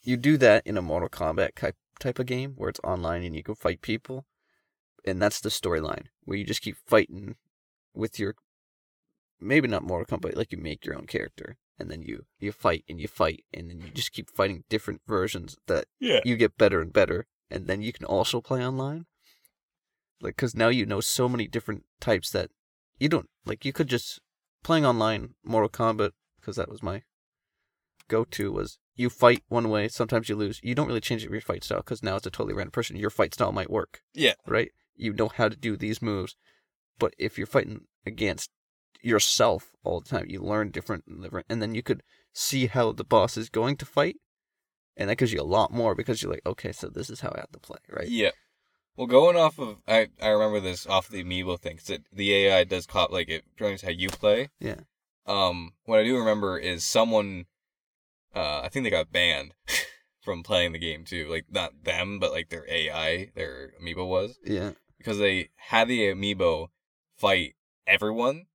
you do that in a Mortal Kombat type type of game where it's online and you can fight people, and that's the storyline where you just keep fighting with your maybe not Mortal Kombat, like you make your own character and then you you fight and you fight and then you just keep fighting different versions that Yeah. you get better and better, and then you can also play online. Like, cause now you know so many different types that you don't like. You could just playing online Mortal Kombat because that was my go-to. Was you fight one way, sometimes you lose. You don't really change your fight style because now it's a totally random person. Your fight style might work, Yeah. right? You know how to do these moves, but if you're fighting against yourself all the time, you learn different, and different, and then you could see how the boss is going to fight, and that gives you a lot more because you're like, okay, so this is how I have to play, right? Yeah. Well, going off of I I remember this off the amiibo thing 'cause it the AI does cop like it joins how you play. Yeah. Um, what I do remember is someone, uh, I think they got banned from playing the game too. Like not them, but like their AI, their amiibo was. Yeah. because they had the amiibo fight everyone.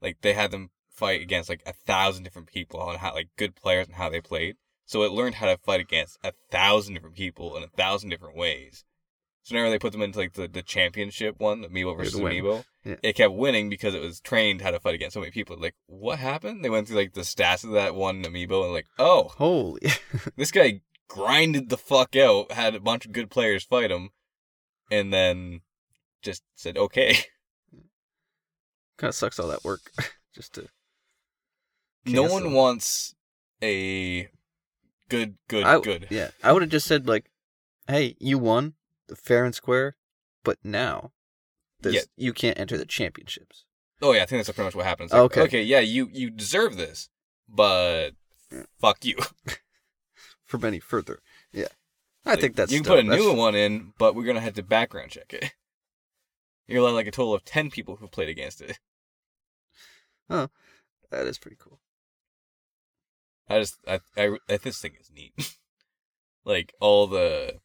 Like they had them fight against like a thousand different people on how like good players and how they played. So it learned how to fight against a thousand different people in a thousand different ways. So whenever they put them into like the, the championship one, amiibo versus amiibo, Yeah. it kept winning because it was trained how to fight against so many people. Like, what happened? They went through like the stats of that one amiibo and like, oh, Holy. this guy grinded the fuck out, had a bunch of good players fight him, and then just said okay. kind of sucks all that work just to. no one wants a good, good, I- good. Yeah, I would have just said like, "Hey, you won, fair and square, but now, Yeah. you can't enter the championships." Oh yeah, I think that's pretty much what happens. Like, Okay. Okay, yeah, you you deserve this, but fuck you. From any further, yeah, I Like, think that's you can still- put a new that's- one in, but we're gonna have to background check it. You're allowed like a total of ten people who have played against it. Oh, that is pretty cool. I just I I, I this thing is neat. like all the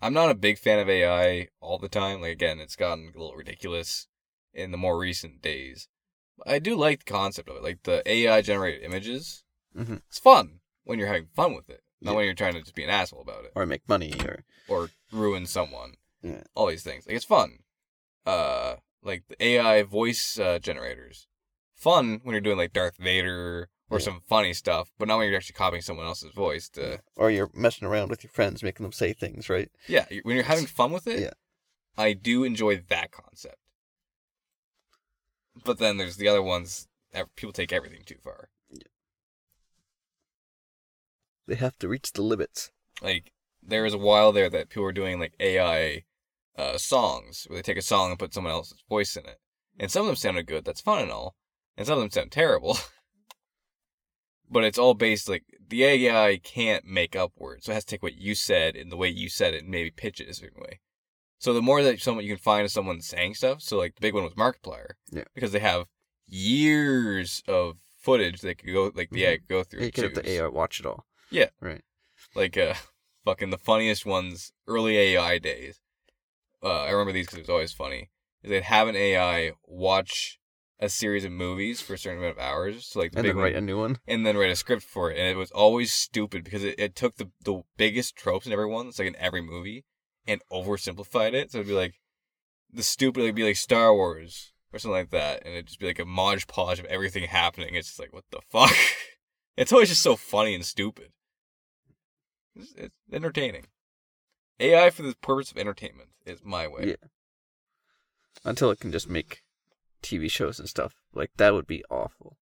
I'm not a big fan of AI all the time. Like again, it's gotten a little ridiculous in the more recent days. I do like the concept of it. Like the AI generated images. Mhm. It's fun when you're having fun with it. Not Yeah. when you're trying to just be an asshole about it Or make money, or or ruin someone. Yeah. All these things. Like it's fun. Uh like the AI voice uh, generators. Fun when you're doing like Darth Vader or Yeah. some funny stuff, but not when you're actually copying someone else's voice. To Or you're messing around with your friends, making them say things, right? yeah, when you're having fun with it, Yeah. I do enjoy that concept. But then there's the other ones. that People take everything too far. They have to reach the limits. like there was a while there that people were doing like AI uh, songs where they take a song and put someone else's voice in it, and some of them sounded good. That's fun and all, and some of them sound terrible. but it's all based like the AI can't make up words, so it has to take what you said and the way you said it and maybe pitch it a certain way. So the more that someone you can find someone saying stuff, so like the big one was Markiplier, Yeah. because they have years of footage they could go like the AI could go through. You have the AI watch it all. Yeah. Right. like uh fucking the funniest ones early AI days. Uh, I remember these because it was always funny. Is they'd have an AI watch a series of movies for a certain amount of hours, so like the And big then one, write a new one. and then write a script for it, and it was always stupid because it, it took the the biggest tropes in everyone, it's like in every movie, and oversimplified it. So it'd be like the stupid, it'd be like Star Wars or something like that, and it'd just be like a modge podge of everything happening. It's just like what the fuck. it's always just so funny and stupid. It's, it's entertaining. AI for the purpose of entertainment is my way. Yeah. Until it can just make TV shows and stuff. Like that would be awful.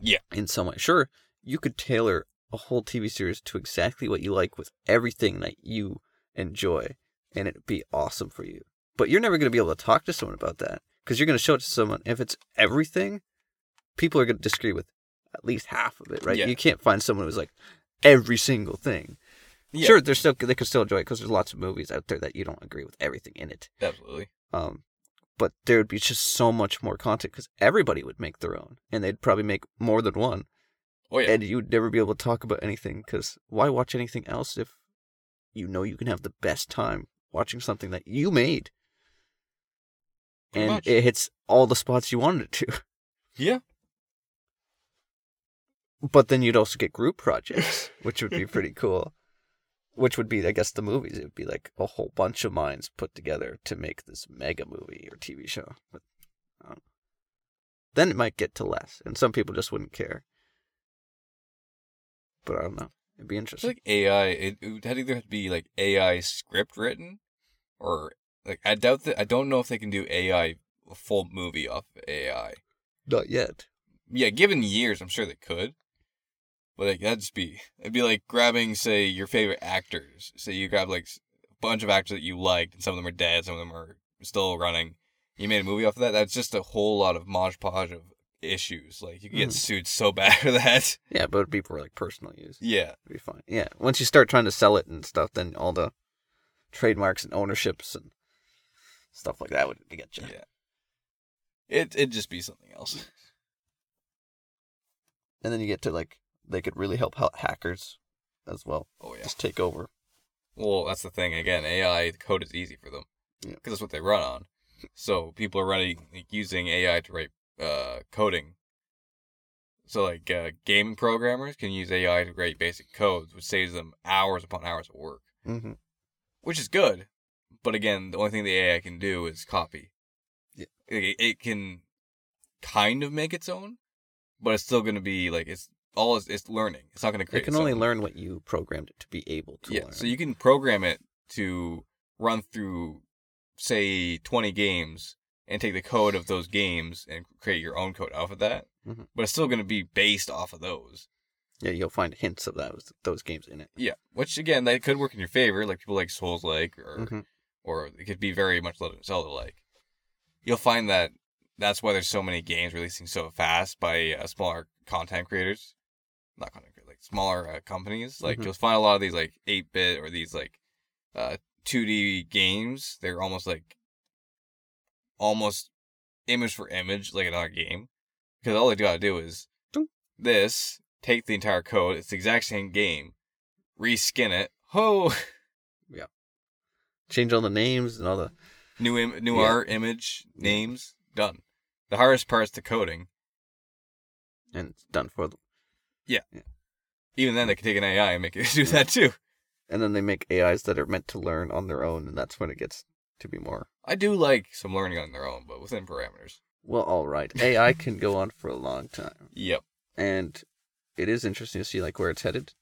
Yeah. In some way. Sure, you could tailor a whole TV series to exactly what you like with everything that you enjoy, and it'd be awesome for you. But you're never going to be able to talk to someone about that because you're going to show it to someone. If it's everything, people are going to disagree with at least half of it, right? Yeah. You can't find someone who's like every single thing. Yeah. Sure, they're still they could still enjoy it because there's lots of movies out there that you don't agree with everything in it. Absolutely. Um, but there would be just so much more content because everybody would make their own, and they'd probably make more than one, Oh yeah. and you'd never be able to talk about anything because why watch anything else if you know you can have the best time watching something that you made, Pretty and much. it hits all the spots you wanted it to. yeah. But then you'd also get group projects, which would be pretty cool. Which would be, I guess, the movies. It would be like a whole bunch of minds put together to make this mega movie or TV show. But I then it might get to less, and some people just wouldn't care. But I don't know. It'd be interesting. like AI, it, it would either have to be like AI script written, or like I doubt that. I don't know if they can do AI a full movie off of AI. Not yet. Yeah, given years, I'm sure they could. Like that'd just be it'd be like grabbing, say, your favorite actors. Say you grab like a bunch of actors that you liked, and some of them are dead, some of them are still running. You made a movie off of that. That's just a whole lot of modge podge of issues. Like you could get Mhm. sued so bad for that. Yeah, but it'd be for like personal use. yeah, It'd be fine. Yeah. Once you start trying to sell it and stuff, then all the trademarks and ownerships and stuff like that would get you. yeah. It it'd just be something else. And then you get to like they could really help hackers as well. Oh yeah. Just take over. Well, that's the thing. Again, AI code is easy for them Yeah. because that's what they run on. So people are running like, using AI to write uh, coding. So like uh, gaming programmers can use AI to write basic codes, which saves them hours upon hours of work, Mm-hmm. which is good. But again, the only thing the AI can do is copy. Yeah. It, it can kind of make its own, but it's still going to be like it's all it's, it's learning. It's not going to create. It can only learn what you programmed it to be able to Yeah, learn. so you can program it to run through, say, 20 games and take the code of those games and create your own code off of that. Mhm. But it's still going to be based off of those. yeah, you'll find hints of those those games in it. Yeah, which again, that could work in your favor. Like people like Souls like, or Mhm. or it could be very much Zelda like. You'll find that that's why there's so many games releasing so fast by uh, smaller content creators, not creators, like smaller uh, companies. Like Mhm. you'll find a lot of these like eight bit or these like uh 2D games. They're almost like almost image for image like another game because all they gotta do is this take the entire code. It's the exact same game. Reskin it. Ho! Yeah. Change all the names and all the New Im- new Yeah. art, image, names, done. The hardest part is the coding. and it's done for them. Even then, they can take an AI and make it do that too. And then they make AIs that are meant to learn on their own, and that's when it gets to be more. I do like some learning on their own, but within parameters. Well, all right. AI can go on for a long time, Yep. and it is interesting to see like where it's headed,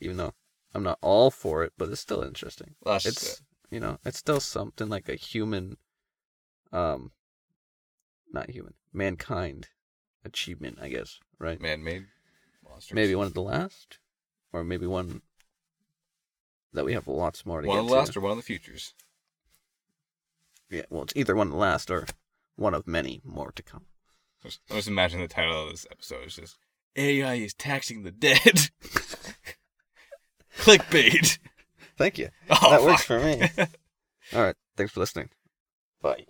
even though I'm not all for it, but it's still interesting. Well, that's It's you know, it's still something like a human, um, not human, mankind achievement, I guess, right? man-made monsters. Maybe one of the last, or maybe one that we have lots more to one get of the to. last or one of the futures. Yeah, well, it's either one of the last or one of many more to come. Just, I just imagine the title of this episode is just AI is taxing the dead. Clickbait. Thank you. Oh, that works for me. All right. Thanks for listening. Bye.